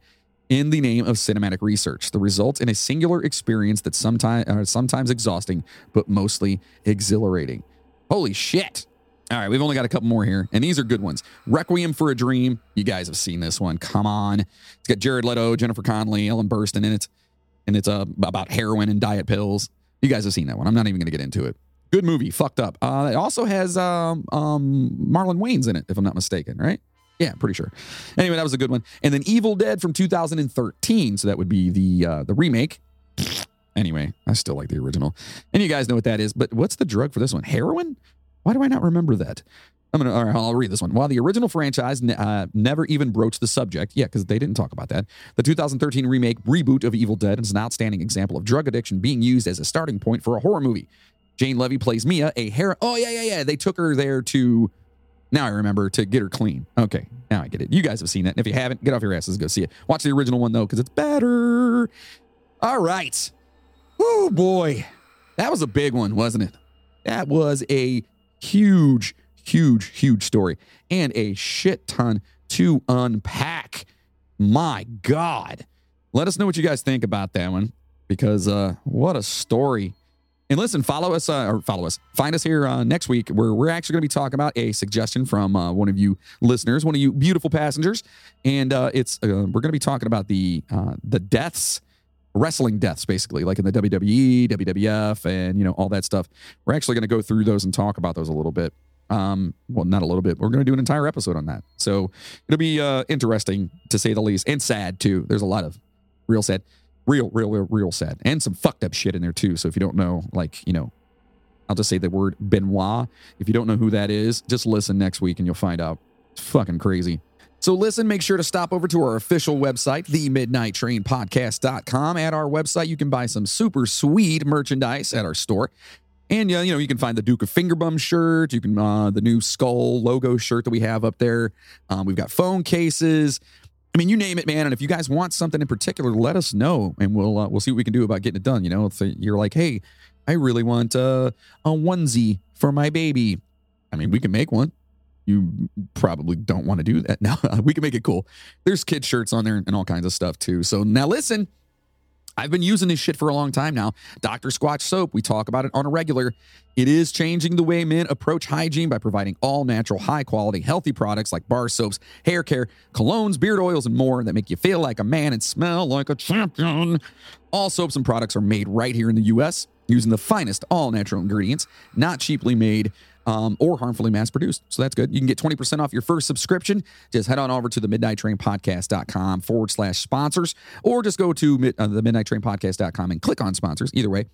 in the name of cinematic research. The result in a singular experience that's sometimes uh, sometimes exhausting, but mostly exhilarating. Holy shit! All right, we've only got a couple more here, and these are good ones. Requiem for a Dream. You guys have seen this one. Come on. It's got Jared Leto, Jennifer Connelly, Ellen Burstyn in it, and it's uh, about heroin and diet pills. You guys have seen that one. I'm not even going to get into it. Good movie. Fucked up. Uh, it also has um, um, Marlon Wayans in it, if I'm not mistaken, right? Yeah, pretty sure. Anyway, that was a good one. And then Evil Dead from 2013. So that would be the uh, the remake. Anyway, I still like the original. And you guys know what that is. But what's the drug for this one? Heroin? Why do I not remember that? I'm gonna. All right, I'll read this one. While the original franchise uh, never even broached the subject, yeah, because they didn't talk about that. The 2013 remake reboot of Evil Dead is an outstanding example of drug addiction being used as a starting point for a horror movie. Jane Levy plays Mia, a hair. Oh yeah, yeah, yeah. They took her there to now I remember to get her clean. Okay, now I get it. You guys have seen that. And if you haven't, get off your asses and go see it. Watch the original one though, because it's better. All right. Oh boy. That was a big one, wasn't it? That was a huge, huge, huge story and a shit ton to unpack. My God. Let us know what you guys think about that one because uh, what a story. And listen, follow us uh, or follow us. Find us here uh, next week where we're actually going to be talking about a suggestion from uh, one of you listeners, one of you beautiful passengers, and uh, it's uh, we're going to be talking about the uh, the deaths, wrestling deaths, basically, like in the WWE, WWF, and you know all that stuff. We're actually going to go through those and talk about those a little bit. Um, well, not a little bit. We're going to do an entire episode on that, so it'll be uh, interesting to say the least, and sad too. There's a lot of real sad real, real, real, real sad, and some fucked up shit in there too. So if you don't know, like you know, I'll just say the word Benoit. If you don't know who that is, just listen next week and you'll find out. It's fucking crazy. So listen, make sure to stop over to our official website, themidnighttrainpodcast.com. At our website, you can buy some super sweet merchandise at our store. And you know, you can find the Duke of Fingerbum shirt. You can uh, the new skull logo shirt that we have up there. Um, we've got phone cases. I mean, you name it, man. And if you guys want something in particular, let us know, and we'll uh, we'll see what we can do about getting it done. You know, if you're like, hey, I really want uh, a onesie for my baby. I mean, we can make one. You probably don't want to do that. Now we can make it cool. There's kid shirts on there and all kinds of stuff too. So now listen. I've been using this shit for a long time now. Dr. Squatch soap, we talk about it on a regular. It is changing the way men approach hygiene by providing all natural, high quality, healthy products like bar soaps, hair care, colognes, beard oils, and more that make you feel like a man and smell like a champion. All soaps and products are made right here in the US using the finest all natural ingredients, not cheaply made um, or harmfully mass produced. So that's good. You can get 20% off your first subscription. Just head on over to the midnight train podcast.com forward slash sponsors, or just go to mid, uh, the midnight train podcast.com and click on sponsors. Either way,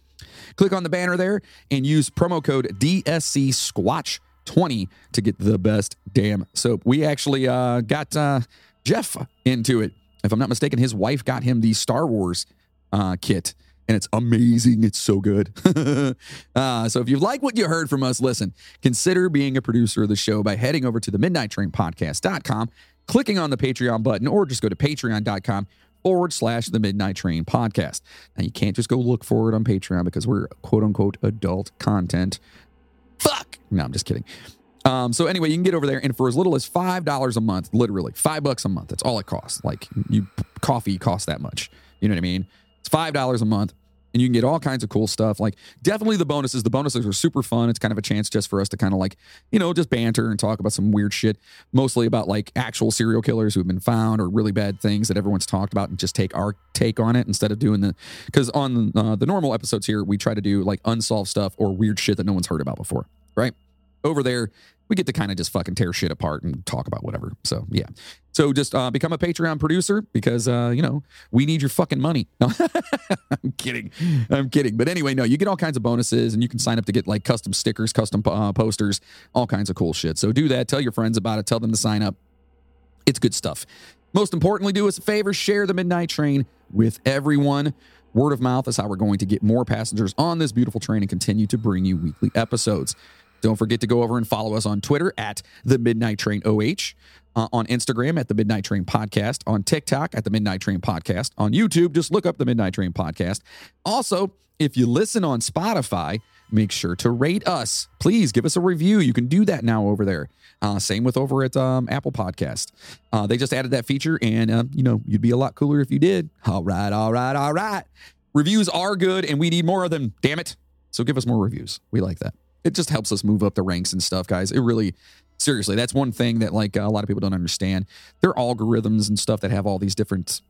click on the banner there and use promo code DSC Squatch 20 to get the best damn soap. We actually uh, got uh, Jeff into it. If I'm not mistaken, his wife got him the Star Wars uh, kit and it's amazing. It's so good. uh, so if you like what you heard from us, listen, consider being a producer of the show by heading over to the midnight train podcast.com, clicking on the Patreon button, or just go to patreon.com forward slash the midnight train podcast. Now you can't just go look for it on Patreon because we're quote unquote adult content. Fuck. No, I'm just kidding. Um, so anyway, you can get over there, and for as little as five dollars a month, literally five bucks a month, that's all it costs. Like you, coffee costs that much. You know what I mean? It's five dollars a month and you can get all kinds of cool stuff. Like definitely the bonuses. The bonuses are super fun. It's kind of a chance just for us to kind of like, you know, just banter and talk about some weird shit, mostly about like actual serial killers who have been found or really bad things that everyone's talked about and just take our take on it instead of doing the because on uh, the normal episodes here we try to do like unsolved stuff or weird shit that no one's heard about before, right? Over there, we get to kind of just fucking tear shit apart and talk about whatever. So yeah. So just uh, become a Patreon producer because uh, you know we need your fucking money. No, I'm kidding. I'm kidding. But anyway, no, you get all kinds of bonuses and you can sign up to get like custom stickers, custom uh, posters, all kinds of cool shit. So do that. Tell your friends about it. Tell them to sign up. It's good stuff. Most importantly, do us a favor: share the Midnight Train with everyone. Word of mouth is how we're going to get more passengers on this beautiful train and continue to bring you weekly episodes. Don't forget to go over and follow us on Twitter at the Midnight Train OH, uh, on Instagram at the Midnight Train Podcast, on TikTok at the Midnight Train Podcast, on YouTube, just look up the Midnight Train Podcast. Also, if you listen on Spotify, make sure to rate us. Please give us a review. You can do that now over there. Uh, same with over at um, Apple Podcast. Uh, they just added that feature, and uh, you know you'd be a lot cooler if you did. All right, all right, all right. Reviews are good, and we need more of them. Damn it! So give us more reviews. We like that it just helps us move up the ranks and stuff, guys. It really, seriously, that's one thing that like a lot of people don't understand. They're algorithms and stuff that have all these different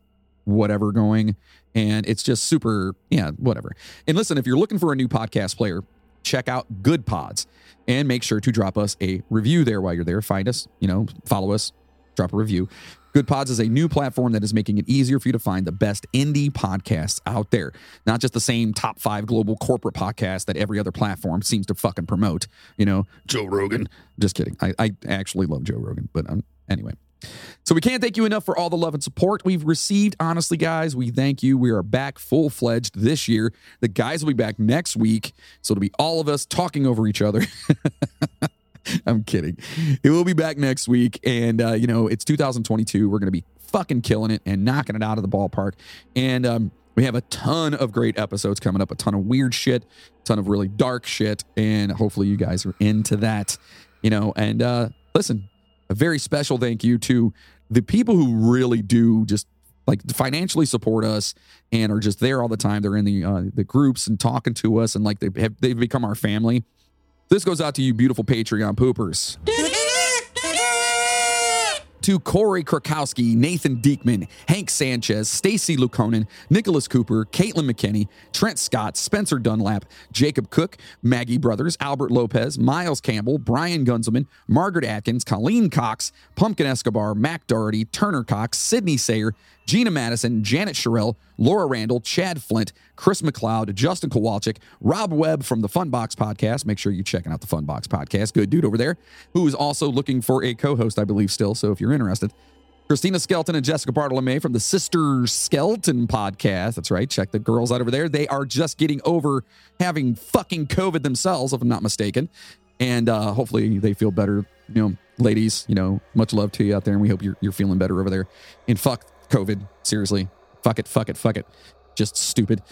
whatever going, and it's just super, yeah, whatever. And listen, if you're looking for a new podcast player, check out Good Pods and make sure to drop us a review there while you're there. Find us, you know, follow us, drop a review. Goodpods is a new platform that is making it easier for you to find the best indie podcasts out there. Not just the same top five global corporate podcasts that every other platform seems to fucking promote. You know, Joe Rogan. Just kidding. I, I actually love Joe Rogan, but um, anyway. So we can't thank you enough for all the love and support we've received. Honestly, guys, we thank you. We are back full fledged this year. The guys will be back next week. So it'll be all of us talking over each other. I'm kidding. It will be back next week. And, uh, you know, it's 2022. We're going to be fucking killing it and knocking it out of the ballpark. And um, We have a ton of great episodes coming up, a ton of weird shit, a ton of really dark shit, and hopefully you guys are into that. You know, and uh, listen, a very special thank you to the people who really do just like financially support us and are just there all the time. They're in the uh, the groups and talking to us, and like they have they've become our family. This goes out to you, beautiful Patreon poopers. To Corey Krakowski, Nathan Diekman, Hank Sanchez, Stacy Lukonen, Nicholas Cooper, Caitlin McKinney, Trent Scott, Spencer Dunlap, Jacob Cook, Maggie Brothers, Albert Lopez, Miles Campbell, Brian Gunzelman, Margaret Atkins, Colleen Cox, Pumpkin Escobar, Mac Doherty, Turner Cox, Sydney Sayer, Gina Madison, Janet Sherrill, Laura Randall, Chad Flint, Chris McLeod, Justin Kowalczyk, Rob Webb from the Funbox podcast. Make sure you're checking out the Funbox podcast. Good dude over there, who is also looking for a co host, I believe, still. So if you're interested, Christina Skelton and Jessica Bartolome from the Sister Skelton podcast. That's right. Check the girls out over there. They are just getting over having fucking COVID themselves, if I'm not mistaken. And uh, hopefully they feel better. You know, ladies, you know, much love to you out there. And we hope you're, you're feeling better over there. And fuck COVID. Seriously. Fuck it, fuck it, fuck it. Just stupid.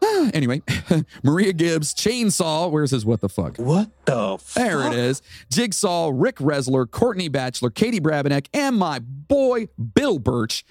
anyway, Maria Gibbs, Chainsaw. Where's his what the fuck? What the fuck? There it is. Jigsaw, Rick Resler, Courtney Batchelor, Katie Brabenek, and my boy, Bill Birch.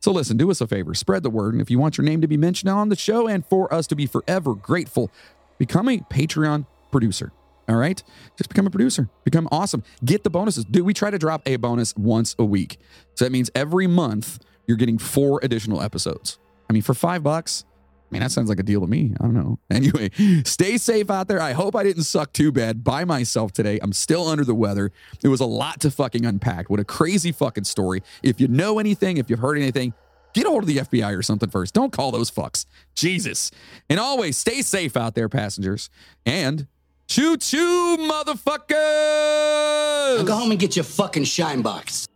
So listen, do us a favor, spread the word. And if you want your name to be mentioned on the show and for us to be forever grateful, become a Patreon producer. All right? Just become a producer. Become awesome. Get the bonuses. Do we try to drop a bonus once a week? So that means every month you're getting four additional episodes. I mean, for five bucks, I mean, that sounds like a deal to me. I don't know. Anyway, stay safe out there. I hope I didn't suck too bad by myself today. I'm still under the weather. It was a lot to fucking unpack. What a crazy fucking story. If you know anything, if you've heard anything, get a hold of the FBI or something first. Don't call those fucks. Jesus. And always stay safe out there, passengers. And choo choo, motherfuckers. Go home and get your fucking shine box.